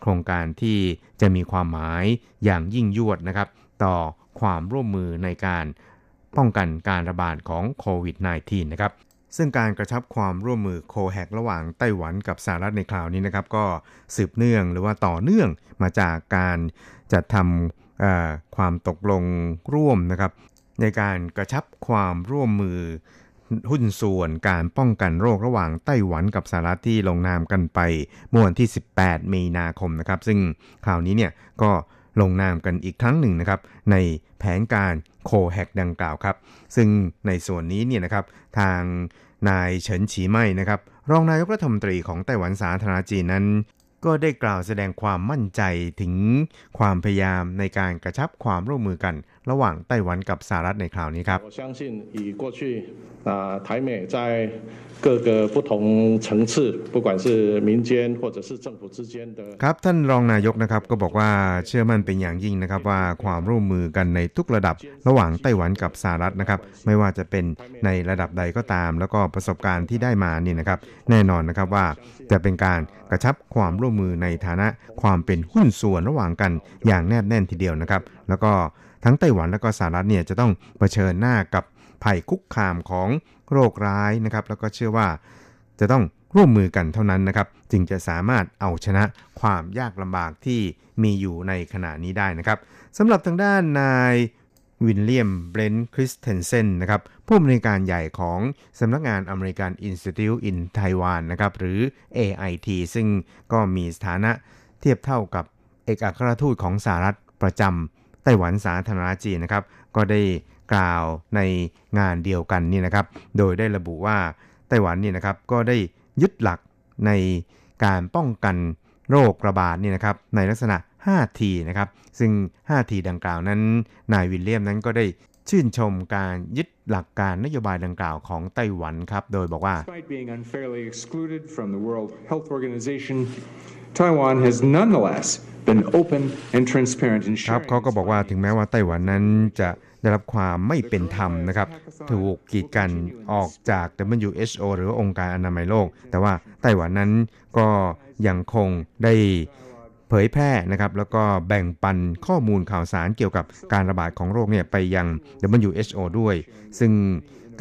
โครงการที่จะมีความหมายอย่างยิ่งยวดนะครับ ต่อความร่วมมือในการป้องกันการระบาดของโควิด -19 นะครับ ซึ่งการกระชับความร่วมมือโคแฮกระหว่างไต้หวันกับสหรัฐในคราวนี้นะครับก็สืบเนื่องหรือว่าต่อเนื่องมาจากการจัดทำความตกลงร่วมนะครับในการกระชับความร่วมมือหุ้นส่วนการป้องกันโรคระหว่างไต้หวันกับสหรัฐที่ลงนามกันไปเมื่อวันที่ 18 มีนาคมนะครับ ซึ่งคราวนี้เนี่ยก็ลงนามกันอีกครั้งหนึ่งนะครับ ในแผนการโคแฮกดังกล่าวครับ ซึ่งในส่วนนี้เนี่ยนะครับทาง นายเฉินฉีไม่นะครับ รองนายกรัฐมนตรีของไต้หวันสาธารณจีนนั้น ก็ได้กล่าวแสดงความมั่นใจถึงความพยายามในการกระชับความร่วมมือกัน ระหว่างไต้หวันกับสหรัฐในคราวนี้ครับครับท่านรองนายกนะครับก็บอกว่าเชื่อมั่นเป็นอย่างยิ่งนะครับว่าความร่วมมือกันในทุกระดับระหว่างไต้หวันกับสหรัฐนะครับไม่ว่าจะเป็นในระดับใดก็ตาม แล้วก็ประสบการณ์ที่ได้มานี่นะครับ แน่นอนนะครับว่าจะเป็นการกระชับความร่วมมือในฐานะความเป็นหุ้นส่วนระหว่างกันอย่างแนบแน่นทีเดียวนะครับ แล้วก็ ทั้งไต้หวันและก็สหรัฐเนี่ยจะต้องเผชิญหน้ากับภัยคุกคามของโรคร้ายนะครับ แล้วก็เชื่อว่าจะต้องร่วมมือกันเท่านั้นนะครับ จึงจะสามารถเอาชนะความยากลำบากที่มีอยู่ในขณะนี้ได้นะครับสำหรับทางด้านนายวินเลียมเบรนท์คริสเทนเซนนะครับผู้อำนวยการใหญ่ของสำนักงานอเมริกัน Institute in Taiwan นะครับหรือ AIT ซึ่งก็มีสถานะเทียบเท่ากับเอกอัครทูตของสหรัฐประจำ ไต้หวันสาธารณรัฐจีนนะครับ ก็ได้กล่าวในงานเดียวกันนี่นะครับ โดยได้ระบุว่าไต้หวันนี่นะครับก็ได้ยึดหลักในการป้องกันโรคระบาดนี่นะครับในลักษณะ 5T นะครับ ซึ่ง 5T ดังกล่าวนั้น นายวิลเลียมนั้นก็ได้ชื่นชมการยึดหลักการนโยบายดังกล่าวของไต้หวันครับ โดยบอกว่า Taiwan has nonetheless been open and transparent in ครับเขาก็บอกว่าถึงแม้ว่าไต้หวันนั้นจะได้รับความไม่เป็นธรรมนะครับ ถูกกีดกันออกจาก WHO หรือว่าองค์การอนามัยโลก แต่ว่าไต้หวันนั้นก็ยังคงได้เผยแพร่นะครับ แล้วก็แบ่งปันข้อมูลข่าวสารเกี่ยวกับการระบาดของโรคเนี่ยไปยัง WHO ด้วย ซึ่ง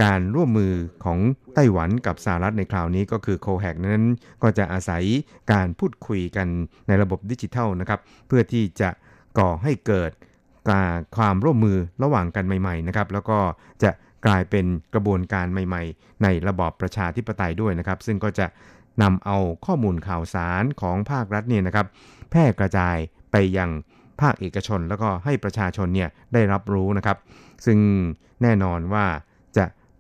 การร่วมมือของไต้หวันกับสหรัฐในคราวนี้ก็คือโคแฮกนั้นก็จะอาศัยการพูดคุยกันในระบบดิจิทัลนะครับ เพื่อที่จะก่อให้เกิดการความร่วมมือระหว่างกันใหม่ๆนะครับ แล้วก็จะกลายเป็นกระบวนการใหม่ ๆ ในระบอบประชาธิปไตยด้วยนะครับ ซึ่งก็จะนำเอาข้อมูลข่าวสารของภาครัฐเนี่ยนะครับ แพร่กระจายไปยังภาคเอกชน แล้วก็ให้ประชาชนเนี่ยได้รับรู้นะครับ ซึ่งแน่นอนว่า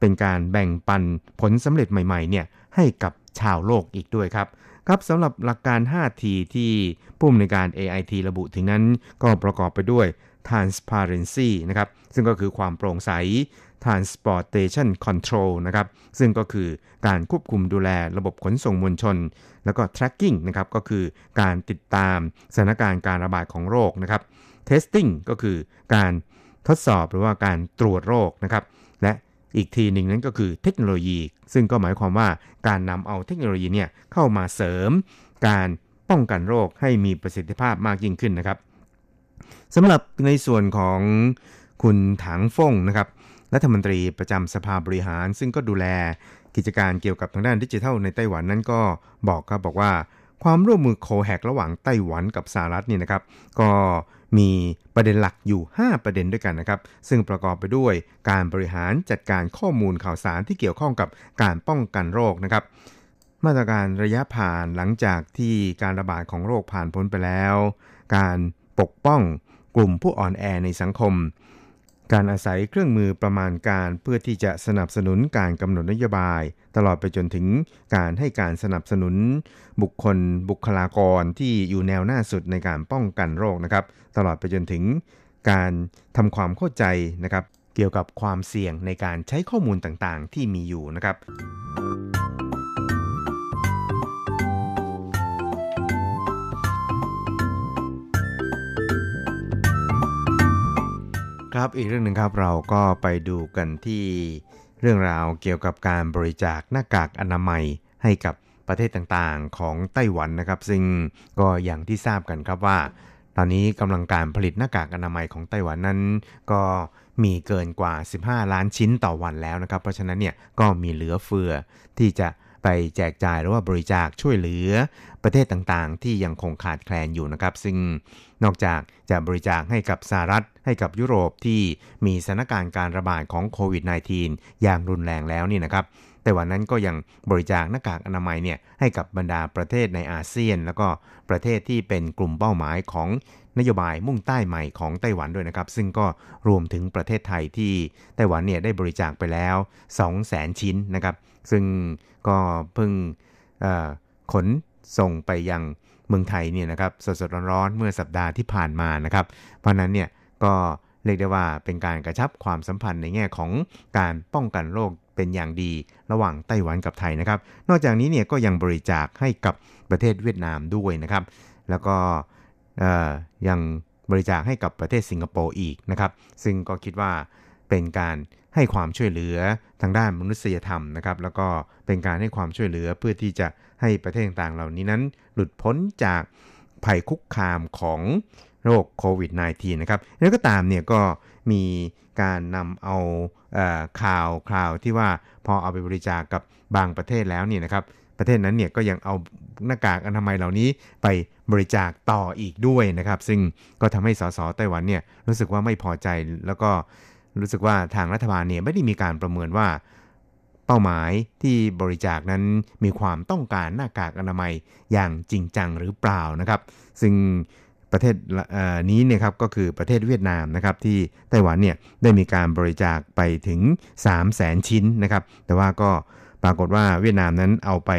เป็นการแบ่งปันผลสำเร็จใหม่ๆเนี่ยให้กับชาวโลกอีกด้วยครับครับสำหรับหลักการ 5T ที่ผู้อำนวยการ AIT ระบุถึงนั้นก็ประกอบไปด้วย transparency นะครับ ซึ่งก็คือความโปร่งใส transportation control นะครับ ซึ่งก็คือการควบคุมดูแลระบบขนส่งมวลชน แล้วก็ tracking นะครับ ก็คือการติดตามสถานการณ์การระบาดของโรคนะครับ testing ก็คือการทดสอบหรือว่าการตรวจโรคนะครับ อีกทีหนึ่งนั้นก็คือเทคโนโลยี ซึ่งก็หมายความว่าการนำเอาเทคโนโลยีเนี่ยเข้ามาเสริม การป้องกันโรคให้มีประสิทธิภาพมากยิ่งขึ้นนะครับสำหรับในส่วนของคุณถังฟงนะครับรัฐมนตรีประจำสภาบริหาร ซึ่งก็ดูแลกิจการเกี่ยวกับทางด้านดิจิทัลในไต้หวันนั้นก็บอกครับบอกว่า ความร่วมมือโคแฮกระหว่างไต้หวันกับสหรัฐนี่นะครับ ก็มีประเด็นหลักอยู่ 5 ประเด็นด้วยกันนะครับ ซึ่งประกอบไปด้วยการบริหารจัดการข้อมูลข่าวสารที่เกี่ยวข้องกับการป้องกันโรคนะครับ มาตรการระยะผ่านหลังจากที่การระบาดของโรคผ่านพ้นไปแล้ว การปกป้องกลุ่มผู้อ่อนแอในสังคม การอาศัยเครื่องมือประมาณการเพื่อที่จะสนับสนุนการกำหนดนโยบาย ตลอดไปจนถึงการให้การสนับสนุน บุคคลบุคลากรที่อยู่แนวหน้าสุดในการป้องกันโรคนะครับ ตลอดไปจนถึงการทำความเข้าใจนะครับ เกี่ยวกับความเสี่ยงในการใช้ข้อมูลต่างๆ ที่มีอยู่นะครับ ครับอีกเรื่องหนึ่งครับเราก็ไปดูกันที่เรื่องราวเกี่ยวกับการบริจาคหน้ากากอนามัยให้กับประเทศต่างๆ ของไต้หวันนะครับ ซึ่งก็อย่างที่ทราบกันครับว่า ตอนนี้กำลังการผลิตหน้ากากอนามัยของไต้หวันนั้น ก็มีเกินกว่า 15 ล้านชิ้นต่อวันแล้วนะครับ เพราะฉะนั้นเนี่ยก็มีเหลือเฟือที่จะไปแจกจ่ายหรือว่าบริจาคช่วยเหลือประเทศต่างๆ ที่ยังคงขาดแคลนอยู่นะครับ ซึ่งนอกจากจะบริจาคให้กับสหรัฐให้กับยุโรปที่มีสถานการณ์การระบาดของโควิด -19 อย่างรุนแรงแล้วนี่นะครับแต่วันนั้นก็ยังบริจาคหน้ากากอนามัยเนี่ยให้กับบรรดาประเทศในอาเซียน แล้วก็ประเทศที่เป็นกลุ่มเป้าหมายของนโยบายมุ่งใต้ใหม่ของไต้หวันด้วยนะครับ ซึ่งก็รวมถึงประเทศไทยที่ไต้หวันเนี่ยได้บริจาคไปแล้ว 200,000 ชิ้นนะครับ ซึ่งก็เพิ่งขนส่งไปยัง เมืองไทยเนี่ยนะครับสดๆร้อนๆเมื่อสัปดาห์ที่ผ่านมานะครับ เพราะนั้นเนี่ยก็เรียกได้ว่าเป็นการกระชับความสัมพันธ์ในแง่ของการป้องกันโรคเป็นอย่างดีระหว่างไต้หวันกับไทยนะครับ นอกจากนี้เนี่ยก็ยังบริจาคให้กับประเทศเวียดนามด้วยนะครับ แล้วก็ยังบริจาคให้กับประเทศสิงคโปร์อีกนะครับ ซึ่งก็คิดว่าเป็นการให้ความช่วยเหลือทางด้านมนุษยธรรมนะครับ แล้วก็เป็นการให้ความช่วยเหลือเพื่อที่จะให้ประเทศต่างๆเหล่านี้นั้น หลุดพ้นจากภัยคุกคามของโรคโควิด -19 นะครับแล้วก็ตามเนี่ยก็มีการนำเอาเอข่าวข่าวที่ว่าพอเอาไปบริจาคกกับบางประเทศแล้วเนี่ยนะครับ ประเทศนั้นเนี่ยก็ยังเอาหน้ากากอนามัยเหล่านี้ไปบริจาคต่ออีกด้วยนะครับ ซึ่งก็ทำให้สสไต้หวันเนี่ยรู้สึกว่าไม่พอใจแล้วก็รู้สึกว่าทางรัฐบาลเนี่ยไม่ได้มีการประเมินว่า เป้าหมายที่บริจาคนั้นมีความต้องการหน้ากากอนามัยอย่างจริงจังหรือเปล่านะครับ ซึ่งประเทศนี้เนี่ยครับก็คือประเทศเวียดนามนะครับที่ไต้หวันเนี่ยได้มีการบริจาคไปถึง 3 0 0แสนชิ้นนะครับ แต่ว่าก็ปรากฏว่าเวียดนามนั้นเอาไป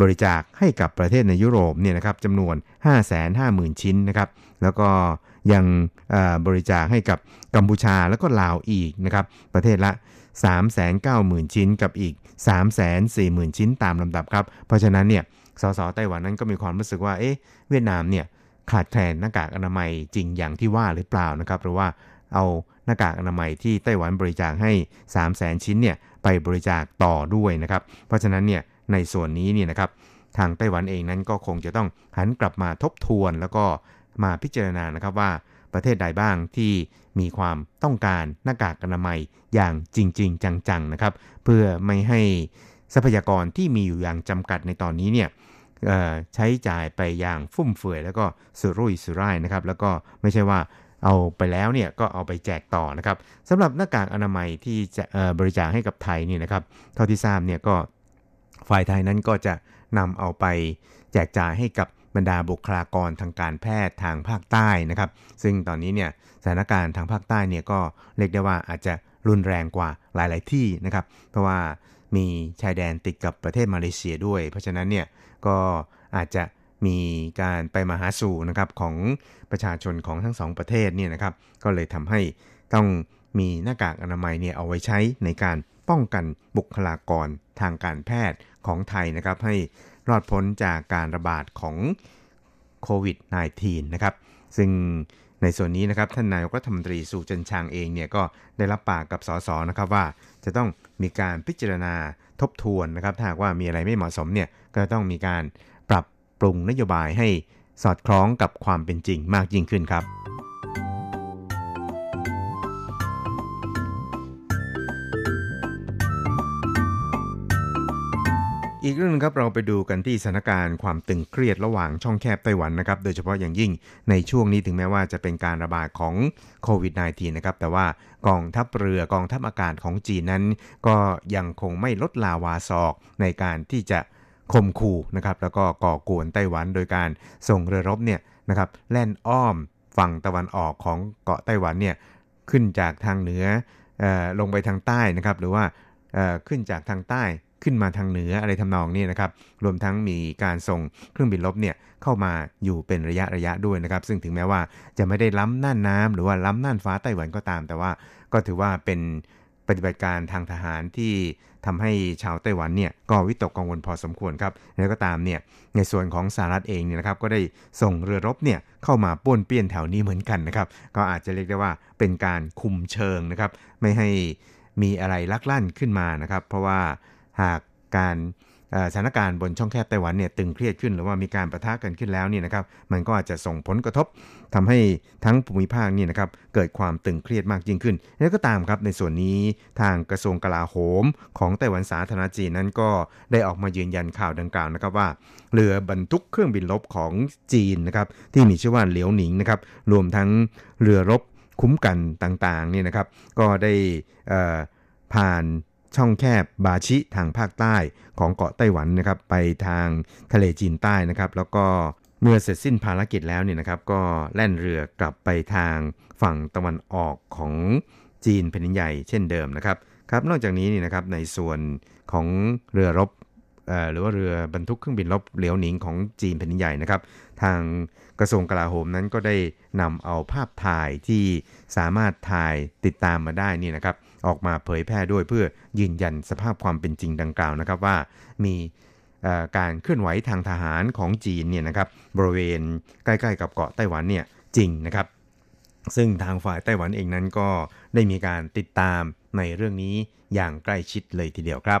บริจาคให้กับประเทศในยุโรปเนี่ยนะครับจำนวน 5 5 0 0 0 0 ชิ้นนะครับ แล้วก็ยังบริจาคให้กับกัมพูชาแล้วก็ลาวอีกนะครับ ประเทศละ 390,000 ชิ้นกับอีก 340,000 ชิ้นตามลำดับครับ เพราะฉะนั้นเนี่ยสสไต้หวันนั้นก็มีความรู้สึกว่าเอ๊ะเวียดนามเนี่ยขาดแคลนหน้ากากอนามัยจริงอย่างที่ว่าหรือเปล่านะครับหรือว่าเอาหน้ากากอนามัยที่ไต้หวันบริจาคให้ 3 0 0แสนชิ้นเนี่ยไปบริจาคต่อด้วยนะครับ เพราะฉะนั้นเนี่ยในส่วนนี้เนี่ยนะครับทางไต้หวันเองนั้นก็คงจะต้องหันกลับมาทบทวนแล้วก็มาพิจารณานะครับว่าประเทศใดบ้างที่ มีความต้องการหน้ากากอนามัยอย่างจริง ๆ จังๆนะครับ เพื่อไม่ให้ทรัพยากรที่มีอยู่อย่างจำกัดในตอนนี้เนี่ยใช้จ่ายไปอย่างฟุ่มเฟือยแล้วก็สุรุ่ยสุร่ายนะครับ แล้วก็ไม่ใช่ว่าเอาไปแล้วเนี่ยก็เอาไปแจกต่อนะครับสำหรับหน้ากากอนามัยที่จะบริจาคให้กับไทยนี่นะครับเท่าที่ทราบเนี่ยก็ฝ่ายไทยนั้นก็จะนำเอาไปแจกจ่ายให้กับ บรรดาบุคลากรทางการแพทย์ทางภาคใต้นะครับ ซึ่งตอนนี้เนี่ยสถานการณ์ทางภาคใต้เนี่ยก็เรียกได้ว่าอาจจะรุนแรงกว่าหลาย ๆ ที่นะครับ เพราะว่ามีชายแดนติดกับประเทศมาเลเซียด้วย เพราะฉะนั้นเนี่ยก็อาจจะมีการไปมาหาสู่นะครับของประชาชนของทั้งสองประเทศเนี่ยนะครับ ก็เลยทำให้ต้องมีหน้ากากอนามัยเนี่ยเอาไว้ใช้ในการป้องกันบุคลากรทางการแพทย์ของไทยนะครับ ให้ รอดพ้นจากการระบาดของโควิด -19 นะครับ ซึ่งในส่วนนี้นะครับท่านนายกรัฐมนตรีสุจันชางเองเนี่ยก็ได้รับปากกับสสนะครับว่าจะต้องมีการพิจารณาทบทวนนะครับถ้าว่ามีอะไรไม่เหมาะสมเนี่ยก็ต้องมีการปรับปรุงนโยบายให้สอดคล้องกับความเป็นจริงมากยิ่งขึ้นครับ อีกเรื่องนึงครับเราไปดูกันที่สถานการณ์ความตึงเครียดระหว่างช่องแคบไต้หวันนะครับ โดยเฉพาะอย่างยิ่งในช่วงนี้ถึงแม้ว่าจะเป็นการระบาดของโควิด -19 นะครับ แต่ว่ากองทัพเรือกองทัพอากาศของจีนนั้น ก็ยังคงไม่ลดลาวาศอกในการที่จะข่มขู่นะครับ แล้วก็ก่อกวนไต้หวันโดยการส่งเรือรบเนี่ยนะครับแล่นอ้อมฝั่งตะวันออกของเกาะไต้หวันเนี่ยขึ้นจากทางเหนืออลงไปทางใต้นะครับ หรือว่าขึ้นจากทางใต้ ขึ้นมาทางเหนืออะไรทำนองนี้นะครับ รวมทั้งมีการส่งเครื่องบินลบเนี่ยเข้ามาอยู่เป็นระยะระยะด้วยนะครับ ซึ่งถึงแม้ว่าจะไม่ได้ล้ำน่านน้ำหรือว่าล้ำน่านฟ้าไต้หวันก็ตาม แต่ว่าก็ถือว่าเป็นปฏิบัติการทางทหารที่ทำให้ชาวไต้หวันเนี่ยก็วิตกกังวลพอสมควรครับแล้วก็ตามเนี่ยในส่วนของสหรัฐเองเนี่ยนะครับก็ได้ส่งเรือรบเนี่ยเข้ามาป้วนเปี้ยนแถวนี้เหมือนกันนะครับ ก็อาจจะเรียกได้ว่าเป็นการคุมเชิงนะครับ ไม่ให้มีอะไรลักลั่นขึ้นมานะครับ เพราะว่า หากการสถานการณ์บนช่องแคบไต้หวันเนี่ยตึงเครียดขึ้นหรือว่ามีการประทะกันขึ้นแล้วเนี่ยนะครับมันก็อาจจะส่งผลกระทบทำให้ทั้งภูมิภาคนี่นะครับเกิดความตึงเครียดมากยิ่งขึ้น แล้วก็ตามครับในส่วนนี้ทางกระทรวงกลาโหม ของไต้หวันสาธารณจีนนั้นก็ได้ออกมายืนยันข่าวดังกล่าวนะครับว่าเรือบรรทุกเครื่องบินรบของจีนนะครับที่มีชื่อว่าเหลียวหนิงนะครับรวมทั้งเรือรบคุ้มกันต่างๆนี่นะครับก็ได้ผ่าน ช่องแคบบาชิทางภาคใต้ของเกาะไต้หวันนะครับไปทางทะเลจีนใต้นะครับ แล้วก็เมื่อเสร็จสิ้นภารกิจแล้วเนี่ยนะครับ ก็แล่นเรือกลับไปทางฝั่งตะวันออกของจีนแผ่นใหญ่เช่นเดิมนะครับครับนอกจากนี้นี่นะครับในส่วนของเรือรบหรือว่าเรือบรรทุกเครื่องบินรบเหลียวหนิงของจีนแผ่นใหญ่นะครับ ทางกระทรวงกลาโหมนั้นก็ได้นำเอาภาพถ่ายที่สามารถถ่ายติดตามมาได้นี่นะครับ ออกมาเผยแพร่ด้วยเพื่อยืนยันสภาพความเป็นจริงดังกล่าวนะครับว่ามีการเคลื่อนไหวทางทหารของจีนเนี่ยนะครับบริเวณใกล้ๆ กับเกาะไต้หวันเนี่ยจริงนะครับ ซึ่งทางฝ่ายไต้หวันเองนั้นก็ได้มีการติดตามในเรื่องนี้อย่างใกล้ชิดเลยทีเดียวครับ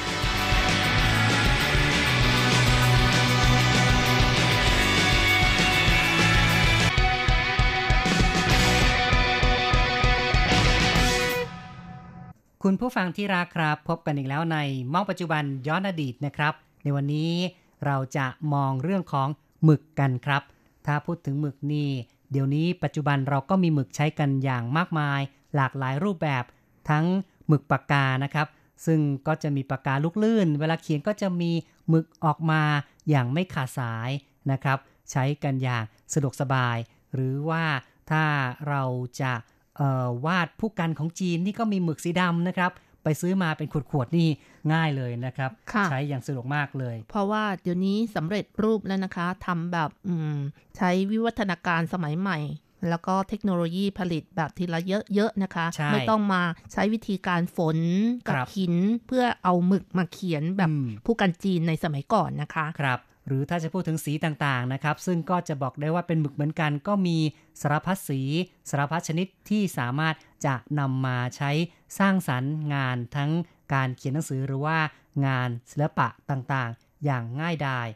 คุณผู้ฟังที่รักครับ พบกันอีกแล้วในมองปัจจุบันย้อนอดีตนะครับ ในวันนี้เราจะมองเรื่องของหมึกกันครับ ถ้าพูดถึงหมึกนี่เดี๋ยวนี้ปัจจุบันเราก็มีหมึกใช้กันอย่างมากมาย หลากหลายรูปแบบ ทั้งหมึกปากกานะครับ ซึ่งก็จะมีปากกาลูกลื่น เวลาเขียนก็จะมีหมึกออกมาอย่างไม่ขาดสายนะครับ ใช้กันอย่างสะดวกสบาย หรือว่าถ้าเราจะ วาดผู้กันของจีนนี่ก็มีหมึกสีดำนะครับ ไปซื้อมาเป็นขวดๆนี่ง่ายเลยนะครับค่ะใช้อย่างสะดวกมากเลย เพราะว่าเดี๋ยวนี้สำเร็จรูปแล้วนะคะทำแบบอืมใช้วิวัฒนาการสมัยใหม่แล้วก็เทคโนโลยีผลิตแบบทีละเยอะๆนะคะใช่ไม่ต้องมาใช้วิธีการฝนกับครับหิน เพื่อเอาหมึกมาเขียนแบบอืมผู้กันจีนในสมัยก่อนนะคะ ครับ หรือถ้าจะพูดถึงสีต่างๆนะครับ ซึ่งก็จะบอกได้ว่าเป็นหมึกเหมือนกัน ก็มีสารพัดสีสารพัดชนิดที่สามารถจะนำมาใช้สร้างสรรค์งานทั้งการเขียนหนังสือหรือว่างานศิลปะต่างๆ อย่างง่ายดาย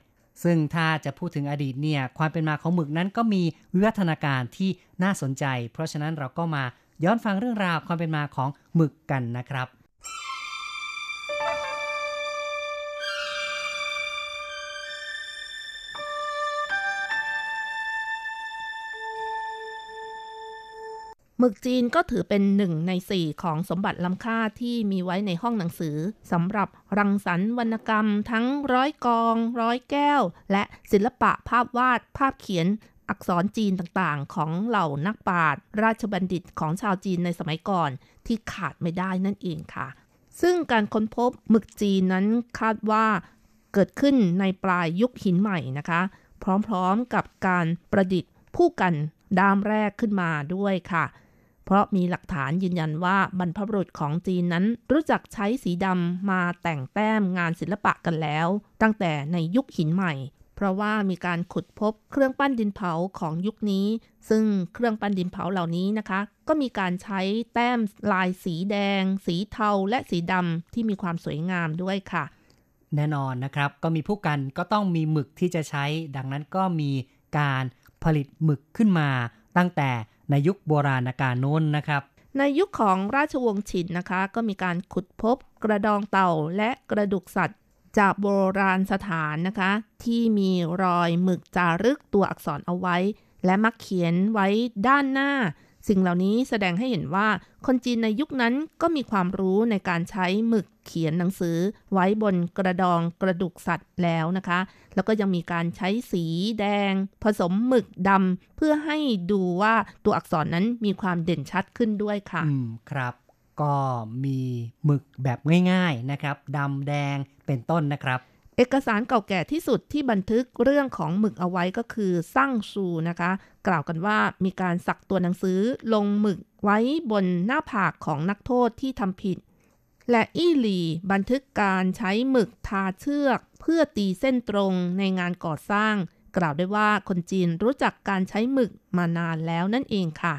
ซึ่งถ้าจะพูดถึงอดีตเนี่ยความเป็นมาของหมึกนั้นก็มีวิวัฒนาการที่น่าสนใจ เพราะฉะนั้นเราก็มาย้อนฟังเรื่องราวความเป็นมาของหมึกกันนะครับ หมึกจีนก็ถือเป็นหนึ่งในสี่ของสมบัติล้ำค่าที่มีไว้ในห้องหนังสือสำหรับรังสรรค์วรรณกรรม ทั้งร้อยกอง ร้อยแก้ว และศิลปะภาพวาด ภาพเขียน อักษรจีนต่างๆ ของเหล่านักปราชญ์ราชบัณฑิตของชาวจีนในสมัยก่อนที่ขาดไม่ได้นั่นเองค่ะ ซึ่งการค้นพบหมึกจีนนั้นคาดว่าเกิดขึ้นในปลายยุคหินใหม่นะคะ พร้อมๆกับการประดิษฐ์ผู้กันด้ามแรกขึ้นมาด้วยค่ะ เพราะมีหลักฐานยืนยันว่าบรรพบุรุษของจีนนั้นรู้จักใช้สีดำมาแต่งแต้มงานศิลปะกันแล้ว ตั้งแต่ในยุคหินใหม่ เพราะว่ามีการขุดพบเครื่องปั้นดินเผาของยุคนี้ ซึ่งเครื่องปั้นดินเผาเหล่านี้นะคะ ก็มีการใช้แต้มลายสีแดง สีเทาและสีดำที่มีความสวยงามด้วยค่ะ แน่นอนนะครับ ก็มีผู้กันก็ต้องมีหมึกที่จะใช้ ดังนั้นก็มีการผลิตหมึกขึ้นมา ตั้งแต่ ในยุคโบราณกาลโน้นนะครับ ในยุคของราชวงศ์ฉินนะคะ ก็มีการขุดพบกระดองเต่าและกระดูกสัตว์จากโบราณสถานนะคะ ที่มีรอยหมึกจารึกตัวอักษรเอาไว้ และมักเขียนไว้ด้านหน้า สิ่งเหล่านี้แสดงให้เห็นว่าคนจีนในยุคนั้นก็มีความรู้ในการใช้หมึกเขียนหนังสือ ไว้บนกระดองกระดูกสัตว์แล้วนะคะ แล้วก็ยังมีการใช้สีแดง ผสมหมึกดำเพื่อให้ดูว่าตัวอักษรนั้นมีความเด่นชัดขึ้นด้วยค่ะอืมครับ ก็มีหมึกแบบง่าย ๆนะครับดำแดงเป็นต้นนะครับ เอกสารเก่าแก่ที่สุดที่บันทึกเรื่องของหมึกเอาไว้ก็คือซั่งซูนะคะ กล่าวกันว่ามีการสักตัวหนังสือลงหมึกไว้บนหน้าผากของนักโทษที่ทำผิด และอี้หลีบันทึกการใช้หมึกทาเชือก เพื่อตีเส้นตรงในงานก่อสร้าง กล่าวได้ว่าคนจีนรู้จักการใช้หมึกมานานแล้วนั่นเองค่ะ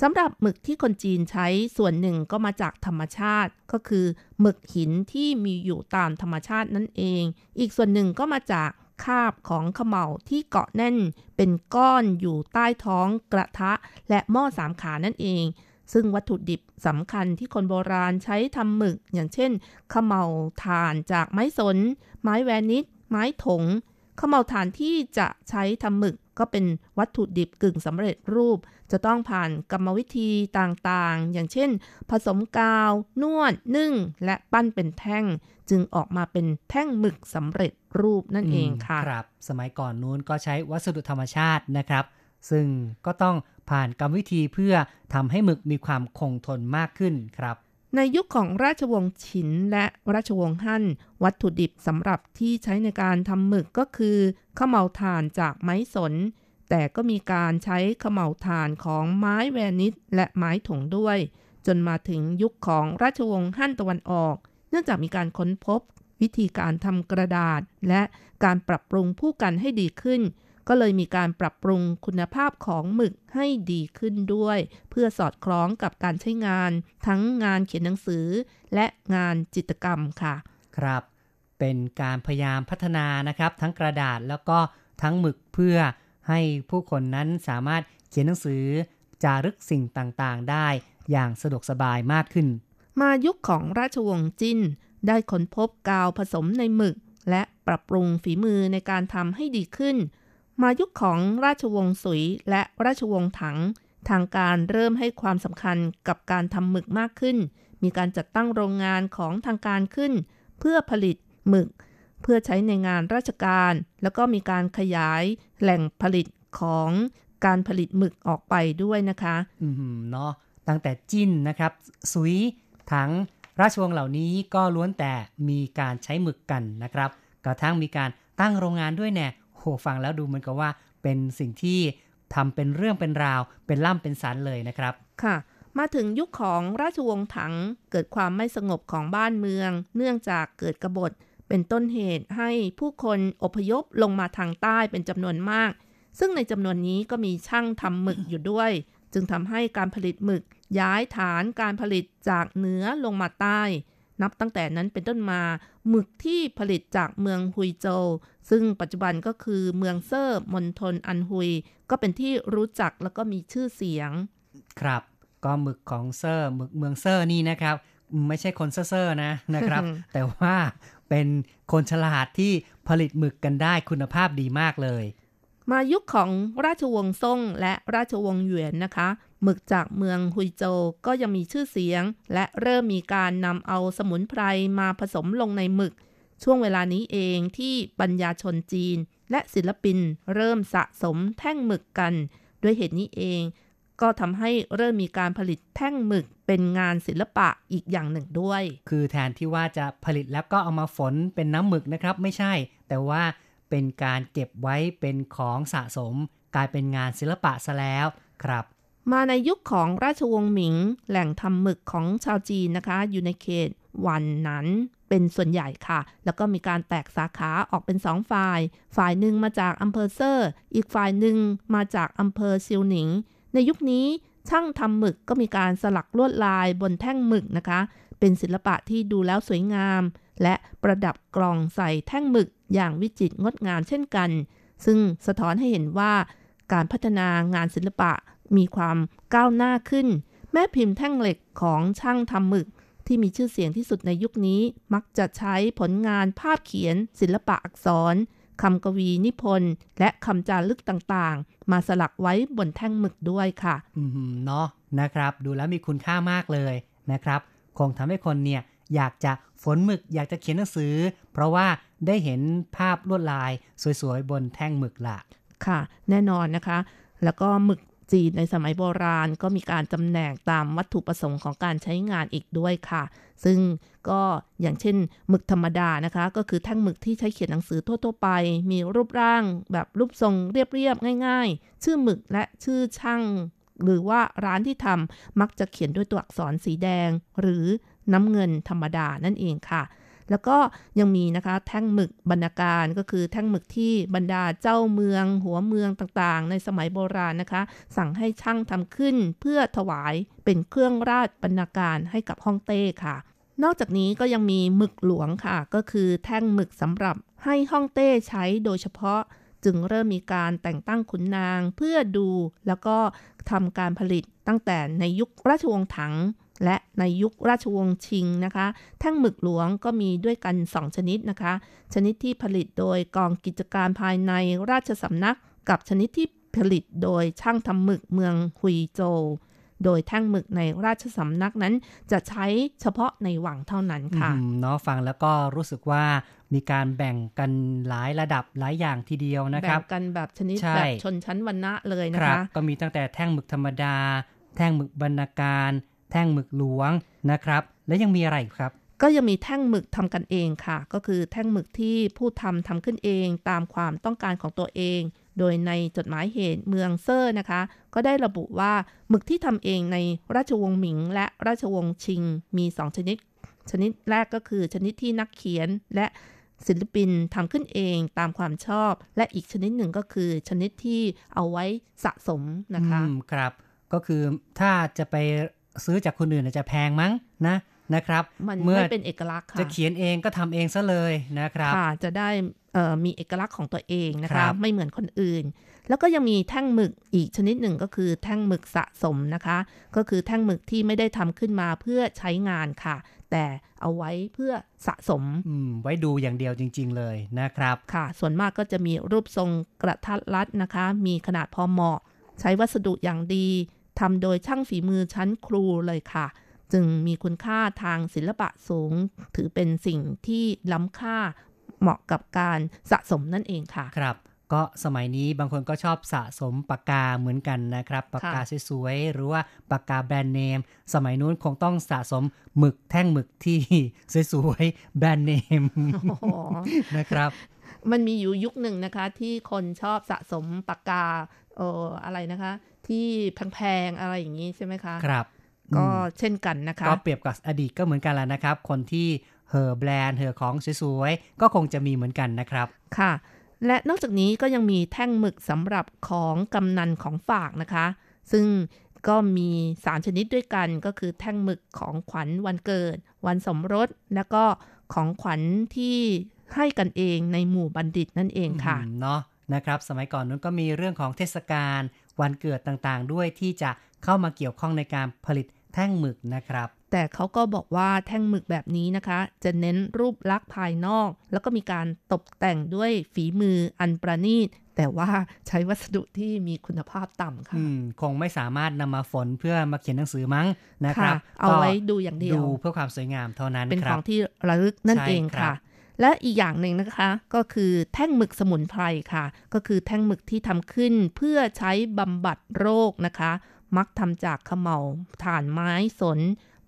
สำหรับหมึกที่คนจีนใช้ส่วนหนึ่งก็มาจากธรรมชาติ ก็คือหมึกหินที่มีอยู่ตามธรรมชาตินั่นเอง อีกส่วนหนึ่งก็มาจากคาบของขม่าที่เกาะแน่น เป็นก้อนอยู่ใต้ท้องกระทะ และหม้อสามขานั่นเอง ซึ่งวัตถุดิบสำคัญที่คนโบราณใช้ทำหมึก อย่างเช่นขม่าถ่านจากไม้สน ไม้แวนิชไม้ถง เขม่าถ่านที่จะใช้ทำหมึกก็เป็นวัตถุดิบกึ่งสำเร็จรูป จะต้องผ่านกรรมวิธีต่างๆ อย่างเช่น ผสมกาว นวด นึ่ง และปั้นเป็นแท่ง จึงออกมาเป็นแท่งหมึกสำเร็จรูปนั่นเองค่ะครับ สมัยก่อนนู้นก็ใช้วัสดุธรรมชาตินะครับ ซึ่งก็ต้องผ่านกรรมวิธีเพื่อทำให้หมึกมีความคงทนมากขึ้นครับ ในยุคของราชวงศ์ฉินและราชวงศ์ฮั่น วัตถุดิบสำหรับที่ใช้ในการทำหมึกก็คือข้าวเหมาถ่านจากไม้สน แต่ก็มีการใช้ข้าวเหมาถ่านของไม้แวนิชและไม้ถงด้วย จนมาถึงยุคของราชวงศ์ฮั่นตะวันออก เนื่องจากมีการค้นพบ วิธีการทำกระดาษ และการปรับปรุงผู้กันให้ดีขึ้น ก็เลยมีการปรับปรุงคุณภาพของหมึกให้ดีขึ้นด้วย เพื่อสอดคล้องกับการใช้งาน ทั้งงานเขียนหนังสือ และงานจิตรกรรมค่ะ ครับ เป็นการพยายามพัฒนานะครับ ทั้งกระดาษแล้วก็ทั้งหมึกเพื่อให้ผู้คนนั้นสามารถเขียนหนังสือ จารึกสิ่งต่างๆ ได้อย่างสะดวกสบายมากขึ้น มายุคของราชวงศ์จิ้น ได้ค้นพบกาวผสมในหมึก และปรับปรุงฝีมือในการทำให้ดีขึ้น มายุคของราชวงศ์สุยและราชวงศ์ถัง ทางการเริ่มให้ความสำคัญกับการทำหมึกมากขึ้น มีการจัดตั้งโรงงานของทางการขึ้น เพื่อผลิตหมึก เพื่อใช้ในงานราชการ แล้วก็มีการขยายแหล่งผลิตของการผลิตหมึกออกไปด้วยนะคะ อืมเนาะตั้งแต่จิ้นนะครับ สุยถังราชวงศ์เหล่านี้ก็ล้วนแต่มีการใช้หมึกกันนะครับ กระทั่งมีการตั้งโรงงานด้วยแน่ โหฟังแล้วดูเหมือนกับว่าเป็นสิ่งที่ทำเป็นเรื่องเป็นราว เป็นล่ำเป็นสันเลยนะครับค่ะ มาถึงยุคของราชวงศ์ถังเกิดความไม่สงบของบ้านเมือง เนื่องจากเกิดกบฏเป็นต้นเหตุให้ผู้คนอพยพลงมาทางใต้เป็นจำนวนมาก ซึ่งในจำนวนนี้ก็มีช่างทำหมึกอยู่ด้วย จึงทำให้การผลิตหมึก ย้ายฐานการผลิตจากเหนือลงมาใต้ นับตั้งแต่นั้นเป็นต้นมา หมึกที่ผลิตจากเมืองฮุยโจวซึ่งปัจจุบันก็คือเมืองเซ่อมณฑลอันฮุย ก็เป็นที่รู้จักแล้วก็มีชื่อเสียง ครับ ก็หมึกของเซอร์หมึกเมืองเซอร์นี่นะครับ ไม่ใช่คนเซ่อๆนะนะครับ แต่ว่าเป็นคนฉลาดที่ผลิตหมึกกันได้คุณภาพดีมากเลย มายุคของราชวงศ์ซ่งและราชวงศ์หยวนนะคะ หมึกจากเมืองฮุยโจก็ยังมีชื่อเสียง และเริ่มมีการนำเอาสมุนไพรมาผสมลงในหมึก ช่วงเวลานี้เองที่ปัญญาชนจีน และศิลปินเริ่มสะสมแท่งหมึกกัน ด้วยเหตุนี้เอง ก็ทำให้เริ่มมีการผลิตแท่งหมึกเป็นงานศิลปะอีกอย่างหนึ่งด้วย คือแทนที่ว่าจะผลิตแล้วก็เอามาฝนเป็นน้ำหมึกนะครับไม่ใช่ แต่ว่าเป็นการเก็บไว้เป็นของสะสม กลายเป็นงานศิลปะซะแล้วครับ มาในยุคของราชวงศ์หมิง แหล่งทำหมึกของชาวจีนนะคะ อยู่ในเขตวันนั้นเป็นส่วนใหญ่ค่ะ แล้วก็มีการแตกสาขาออกเป็นสองฝ่าย ฝ่ายหนึ่งมาจากอำเภอเซอร์ อีกฝ่ายหนึ่งมาจากอำเภอซิวหนิง ในยุคนี้ช่างทำหมึกก็มีการสลักลวดลายบนแท่งหมึกนะคะ เป็นศิลปะที่ดูแล้วสวยงาม และประดับกล่องใส่แท่งหมึกอย่างวิจิตรงดงามเช่นกัน ซึ่งสะท้อนให้เห็นว่าการพัฒนางานศิลปะ มีความก้าวหน้าขึ้น แม่พิมพ์แท่งเหล็กของช่างทำหมึก ที่มีชื่อเสียงที่สุดในยุคนี้มักจะใช้ผลงานภาพเขียน ศิลปะอักษรคำกวีนิพนธ์และคำจารึกต่างๆ มาสลักไว้บนแท่งหมึกด้วยค่ะอืมเนาะนะครับ ดูแล้วมีคุณค่ามากเลยนะครับ คงทำให้คนเนี่ยอยากจะฝนหมึกอยากจะเขียนหนังสือ เพราะว่าได้เห็นภาพลวดลายสวยๆ บนแท่งหมึกละค่ะ แน่นอนนะคะ แล้วก็หมึก จีนในสมัยโบราณก็มีการจำแนกตามวัตถุประสงค์ของการใช้งานอีกด้วยค่ะ ซึ่งก็อย่างเช่นหมึกธรรมดานะคะ ก็คือแท่งหมึกที่ใช้เขียนหนังสือทั่วๆไป มีรูปร่างแบบรูปทรงเรียบๆง่าย ๆ ชื่อหมึกและชื่อช่าง หรือว่าร้านที่ทำมักจะเขียนด้วยตัวอักษรสีแดง หรือน้ำเงินธรรมดานั่นเองค่ะ แล้วก็ยังมีนะคะแท่งหมึกบรรณาการก็คือแท่งหมึกที่บรรดาเจ้าเมือง หัวเมืองต่างๆ ในสมัยโบราณนะคะ สั่งให้ช่างทำขึ้นเพื่อถวายเป็นเครื่องราชบรรณาการให้กับฮ่องเต้ค่ะ นอกจากนี้ก็ยังมีหมึกหลวงค่ะ ก็คือแท่งหมึกสำหรับให้ฮ่องเต้ใช้โดยเฉพาะจึงเริ่มมีการแต่งตั้งขุนนางเพื่อดูแล้วก็ทำการผลิตตั้งแต่ในยุคราชวงศ์ถัง และในยุคราชวงศ์ชิงนะคะ แท่งหมึกหลวงก็มีด้วยกัน 2 ชนิดนะคะ ชนิดที่ผลิตโดยกองกิจการภายในราชสำนัก กับชนิดที่ผลิตโดยช่างทำหมึกเมืองฮุยโจวโดยแท่งหมึกในราชสำนักนั้นจะใช้เฉพาะในวังเท่านั้นค่ะอืมเนาะฟังแล้วก็รู้สึกว่ามีการแบ่งกันหลายระดับหลายอย่างทีเดียวนะคแบ่รับงกันแบบชนิดใช่แบบชนชั้นวรรณะเลยคนะรับคะ ก็มีตั้งแต่แท่งหมึกธรรมดา แท่งหมึกบรรณาการ แท่งหมึกหลวงนะครับ และยังมีอะไรอีกครับ ก็ยังมีแท่งหมึกทำกันเองค่ะ ก็คือแท่งหมึกที่ผู้ทำทำขึ้นเองตามความต้องการของตัวเอง โดยในจดหมายเหตุเมืองเซ่อนะคะ ก็ได้ระบุว่าหมึกที่ทำเองในราชวงศ์หมิง และราชวงศ์ชิง มี 2 ชนิด ชนิดแรกก็คือชนิดที่นักเขียนและศิลปินทำขึ้นเองตามความชอบ และอีกชนิดหนึ่งก็คือชนิดที่เอาไว้สะสมนะคะอืมครับ ก็คือถ้าจะไป ซื้อจากคนอื่นอาจจะแพงมั้งนะนะครับมันเมื่อไม่เป็นเอกลักษณ์ค่ะจะเขียนเองก็ทำเองซะเลยนะครับค่ะจะได้เอ่อมีเอกลักษณ์ของตัวเองนะครัคะบไม่เหมือนคนอื่น แล้วก็ยังมีแท่งหมึกอีกชนิดหนึ่งก็คือแท่งหมึกสะสมนะคะ ก็คือแท่งหมึกที่ไม่ได้ทำขึ้นมาเพื่อใช้งานค่ะ แต่เอาไว้เพื่อสะสมอืมไว้ดูอย่างเดียวจริง ๆ เลยนะครับค่ะ ส่วนมากก็จะมีรูปทรงกระทัดรัดนะคะ มีขนาดพอเหมาะ ใช้วัสดุอย่างดี ทำโดยช่างฝีมือชั้นครูเลยค่ะ จึงมีคุณค่าทางศิลปะสูง ถือเป็นสิ่งที่ล้ำค่าเหมาะกับการสะสมนั่นเองค่ะ ครับก็สมัยนี้บางคนก็ชอบสะสมปากกาเหมือนกันนะครับ ปากกาสวยๆหรือว่าปากกาแบรนด์เนม สมัยนู้นคงต้องสะสมหมึกแท่งหมึกที่สวยๆแบรนด์เนมโอ้โหนะครับ มันมีอยู่ยุคหนึ่งนะคะ ที่คนชอบสะสมปากกาเอออะไรนะคะ ที่แพงๆอะไรอย่างนี้ใช่ไหมคะครับ ก็อืมเช่นกันนะคะ ก็เปรียบกับอดีตก็เหมือนกันแหล้วนะครับ คนที่เห่อแบรนด์เห่อของสวยๆก็คงจะมีเหมือนกันนะครับค่ะ และนอกจากนี้ก็ยังมีแท่งหมึกสำหรับของกำนันของฝากนะคะ ซึ่งก็มี 3 ชนิดด้วยกันก็คือแท่งหมึกของขวัญวันเกิด วันสมรส แล้วก็ของขวัญที่ให้กันเองในหมู่บัณฑิตนั่นเองค่ะอืมเนาะนะครับ สมัยก่อนนู้นก็มีเรื่องของเทศกาล วันเกิดต่างๆ ด้วยที่จะเข้ามาเกี่ยวข้องในการผลิตแท่งหมึกนะครับ แต่เขาก็บอกว่าแท่งหมึกแบบนี้นะคะ จะเน้นรูปลักษณ์ภายนอก แล้วก็มีการตกแต่งด้วยฝีมืออันประณีตแต่ว่าใช้วัสดุที่มีคุณภาพต่ำค่ะอืมคงไม่สามารถนำมาฝนเพื่อมาเขียนหนังสือมั้งนะครับค่ะเอาไว้ดูอย่างเดียวดูเพื่อความสวยงามเท่านั้นเป็นคขรัอบงที่ระลึกนั่นใช่เองครัค่ะบ และอีกอย่างหนึ่งนะคะ ก็คือแท่งหมึกสมุนไพรค่ะ ก็คือแท่งหมึกที่ทำขึ้นเพื่อใช้บำบัดโรคนะคะ มักทำจากขมเหลาถ่านไม้สน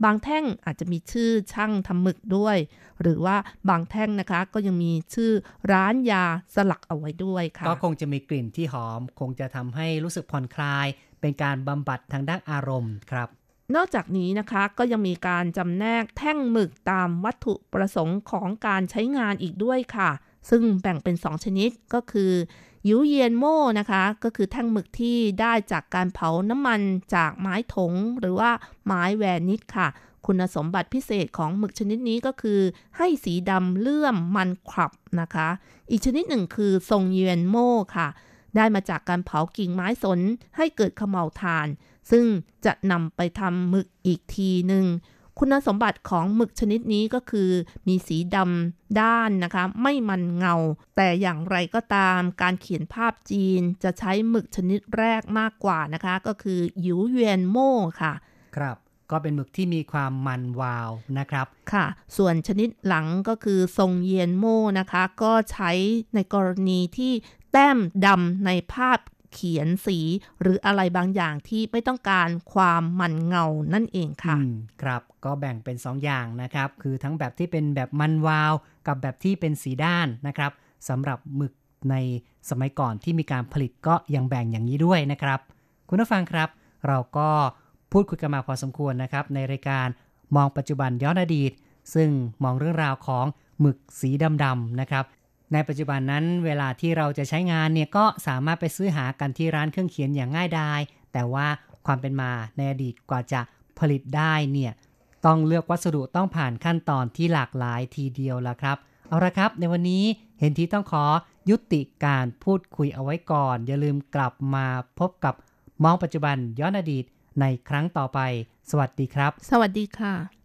บางแท่งอาจจะมีชื่อช่างทำหมึกด้วย หรือว่าบางแท่งนะคะก็ยังมีชื่อร้านยาสลักเอาไว้ด้วยค่ะ ก็คงจะมีกลิ่นที่หอม คงจะทำให้รู้สึกผ่อนคลาย เป็นการบำบัดทางด้านอารมณ์ครับ นอกจากนี้นะคะก็ยังมีการจำแนกแท่งหมึกตามวัตถุประสงค์ของการใช้งานอีกด้วยค่ะ ซึ่งแบ่งเป็น 2 ชนิดก็คือยิวเยียนโม่นะคะ ก็คือแท่งหมึกที่ได้จากการเผาน้ำมันจากไม้ถง หรือว่าไม้แวนิชค่ะ คุณสมบัติพิเศษของหมึกชนิดนี้ก็คือ ให้สีดำเลื่อมมันขรับนะคะ อีกชนิดหนึ่งคือทรงเยียนโม่ค่ะ ได้มาจากการเผากิ่งไม้สนให้เกิดเขม่าวถ่าน ซึ่งจะนำไปทำหมึกอีกทีหนึ่งคุณสมบัติของหมึกชนิดนี้ก็คือ มีสีดำด้านนะคะ ไม่มันเงา แต่อย่างไรก็ตามการเขียนภาพจีนจะใช้หมึกชนิดแรกมากกว่านะคะ ก็คือหยิวเวียนโม่ค่ะ ครับก็เป็นหมึกที่มีความมันวาวนะครับ ค่ะ ส่วนชนิดหลังก็คือทรงเยียนโม่นะคะ ก็ใช้ในกรณีที่ แต้มดำในภาพเขียนสีหรืออะไรบางอย่างที่ไม่ต้องการความมันเงานั่นเองค่ะครับก็แบ่งเป็น 2 อย่างนะครับ คือทั้งแบบที่เป็นแบบมันวาว กับแบบที่เป็นสีด้านนะครับสำหรับหมึกในสมัยก่อนที่มีการผลิตก็ยังแบ่งอย่างนี้ด้วยนะครับ คุณผู้ฟังครับ เราก็พูดคุยกันมาพอสมควรนะครับ ในรายการมองปัจจุบันย้อนอดีต ซึ่งมองเรื่องราวของหมึกสีดำๆนะครับ ในปัจจุบันนั้นเวลาที่เราจะใช้งานเนี่ยก็สามารถไปซื้อหากันที่ร้านเครื่องเขียนอย่างง่ายดาย แต่ว่าความเป็นมาในอดีตกว่าจะผลิตได้เนี่ยต้องเลือกวัสดุต้องผ่านขั้นตอนที่หลากหลายทีเดียวละครับ เอาละครับ ในวันนี้เห็นทีต้องขอยุติการพูดคุยเอาไว้ก่อน อย่าลืมกลับมาพบกับมองปัจจุบันย้อนอดีตในครั้งต่อไป สวัสดีครับ สวัสดีค่ะ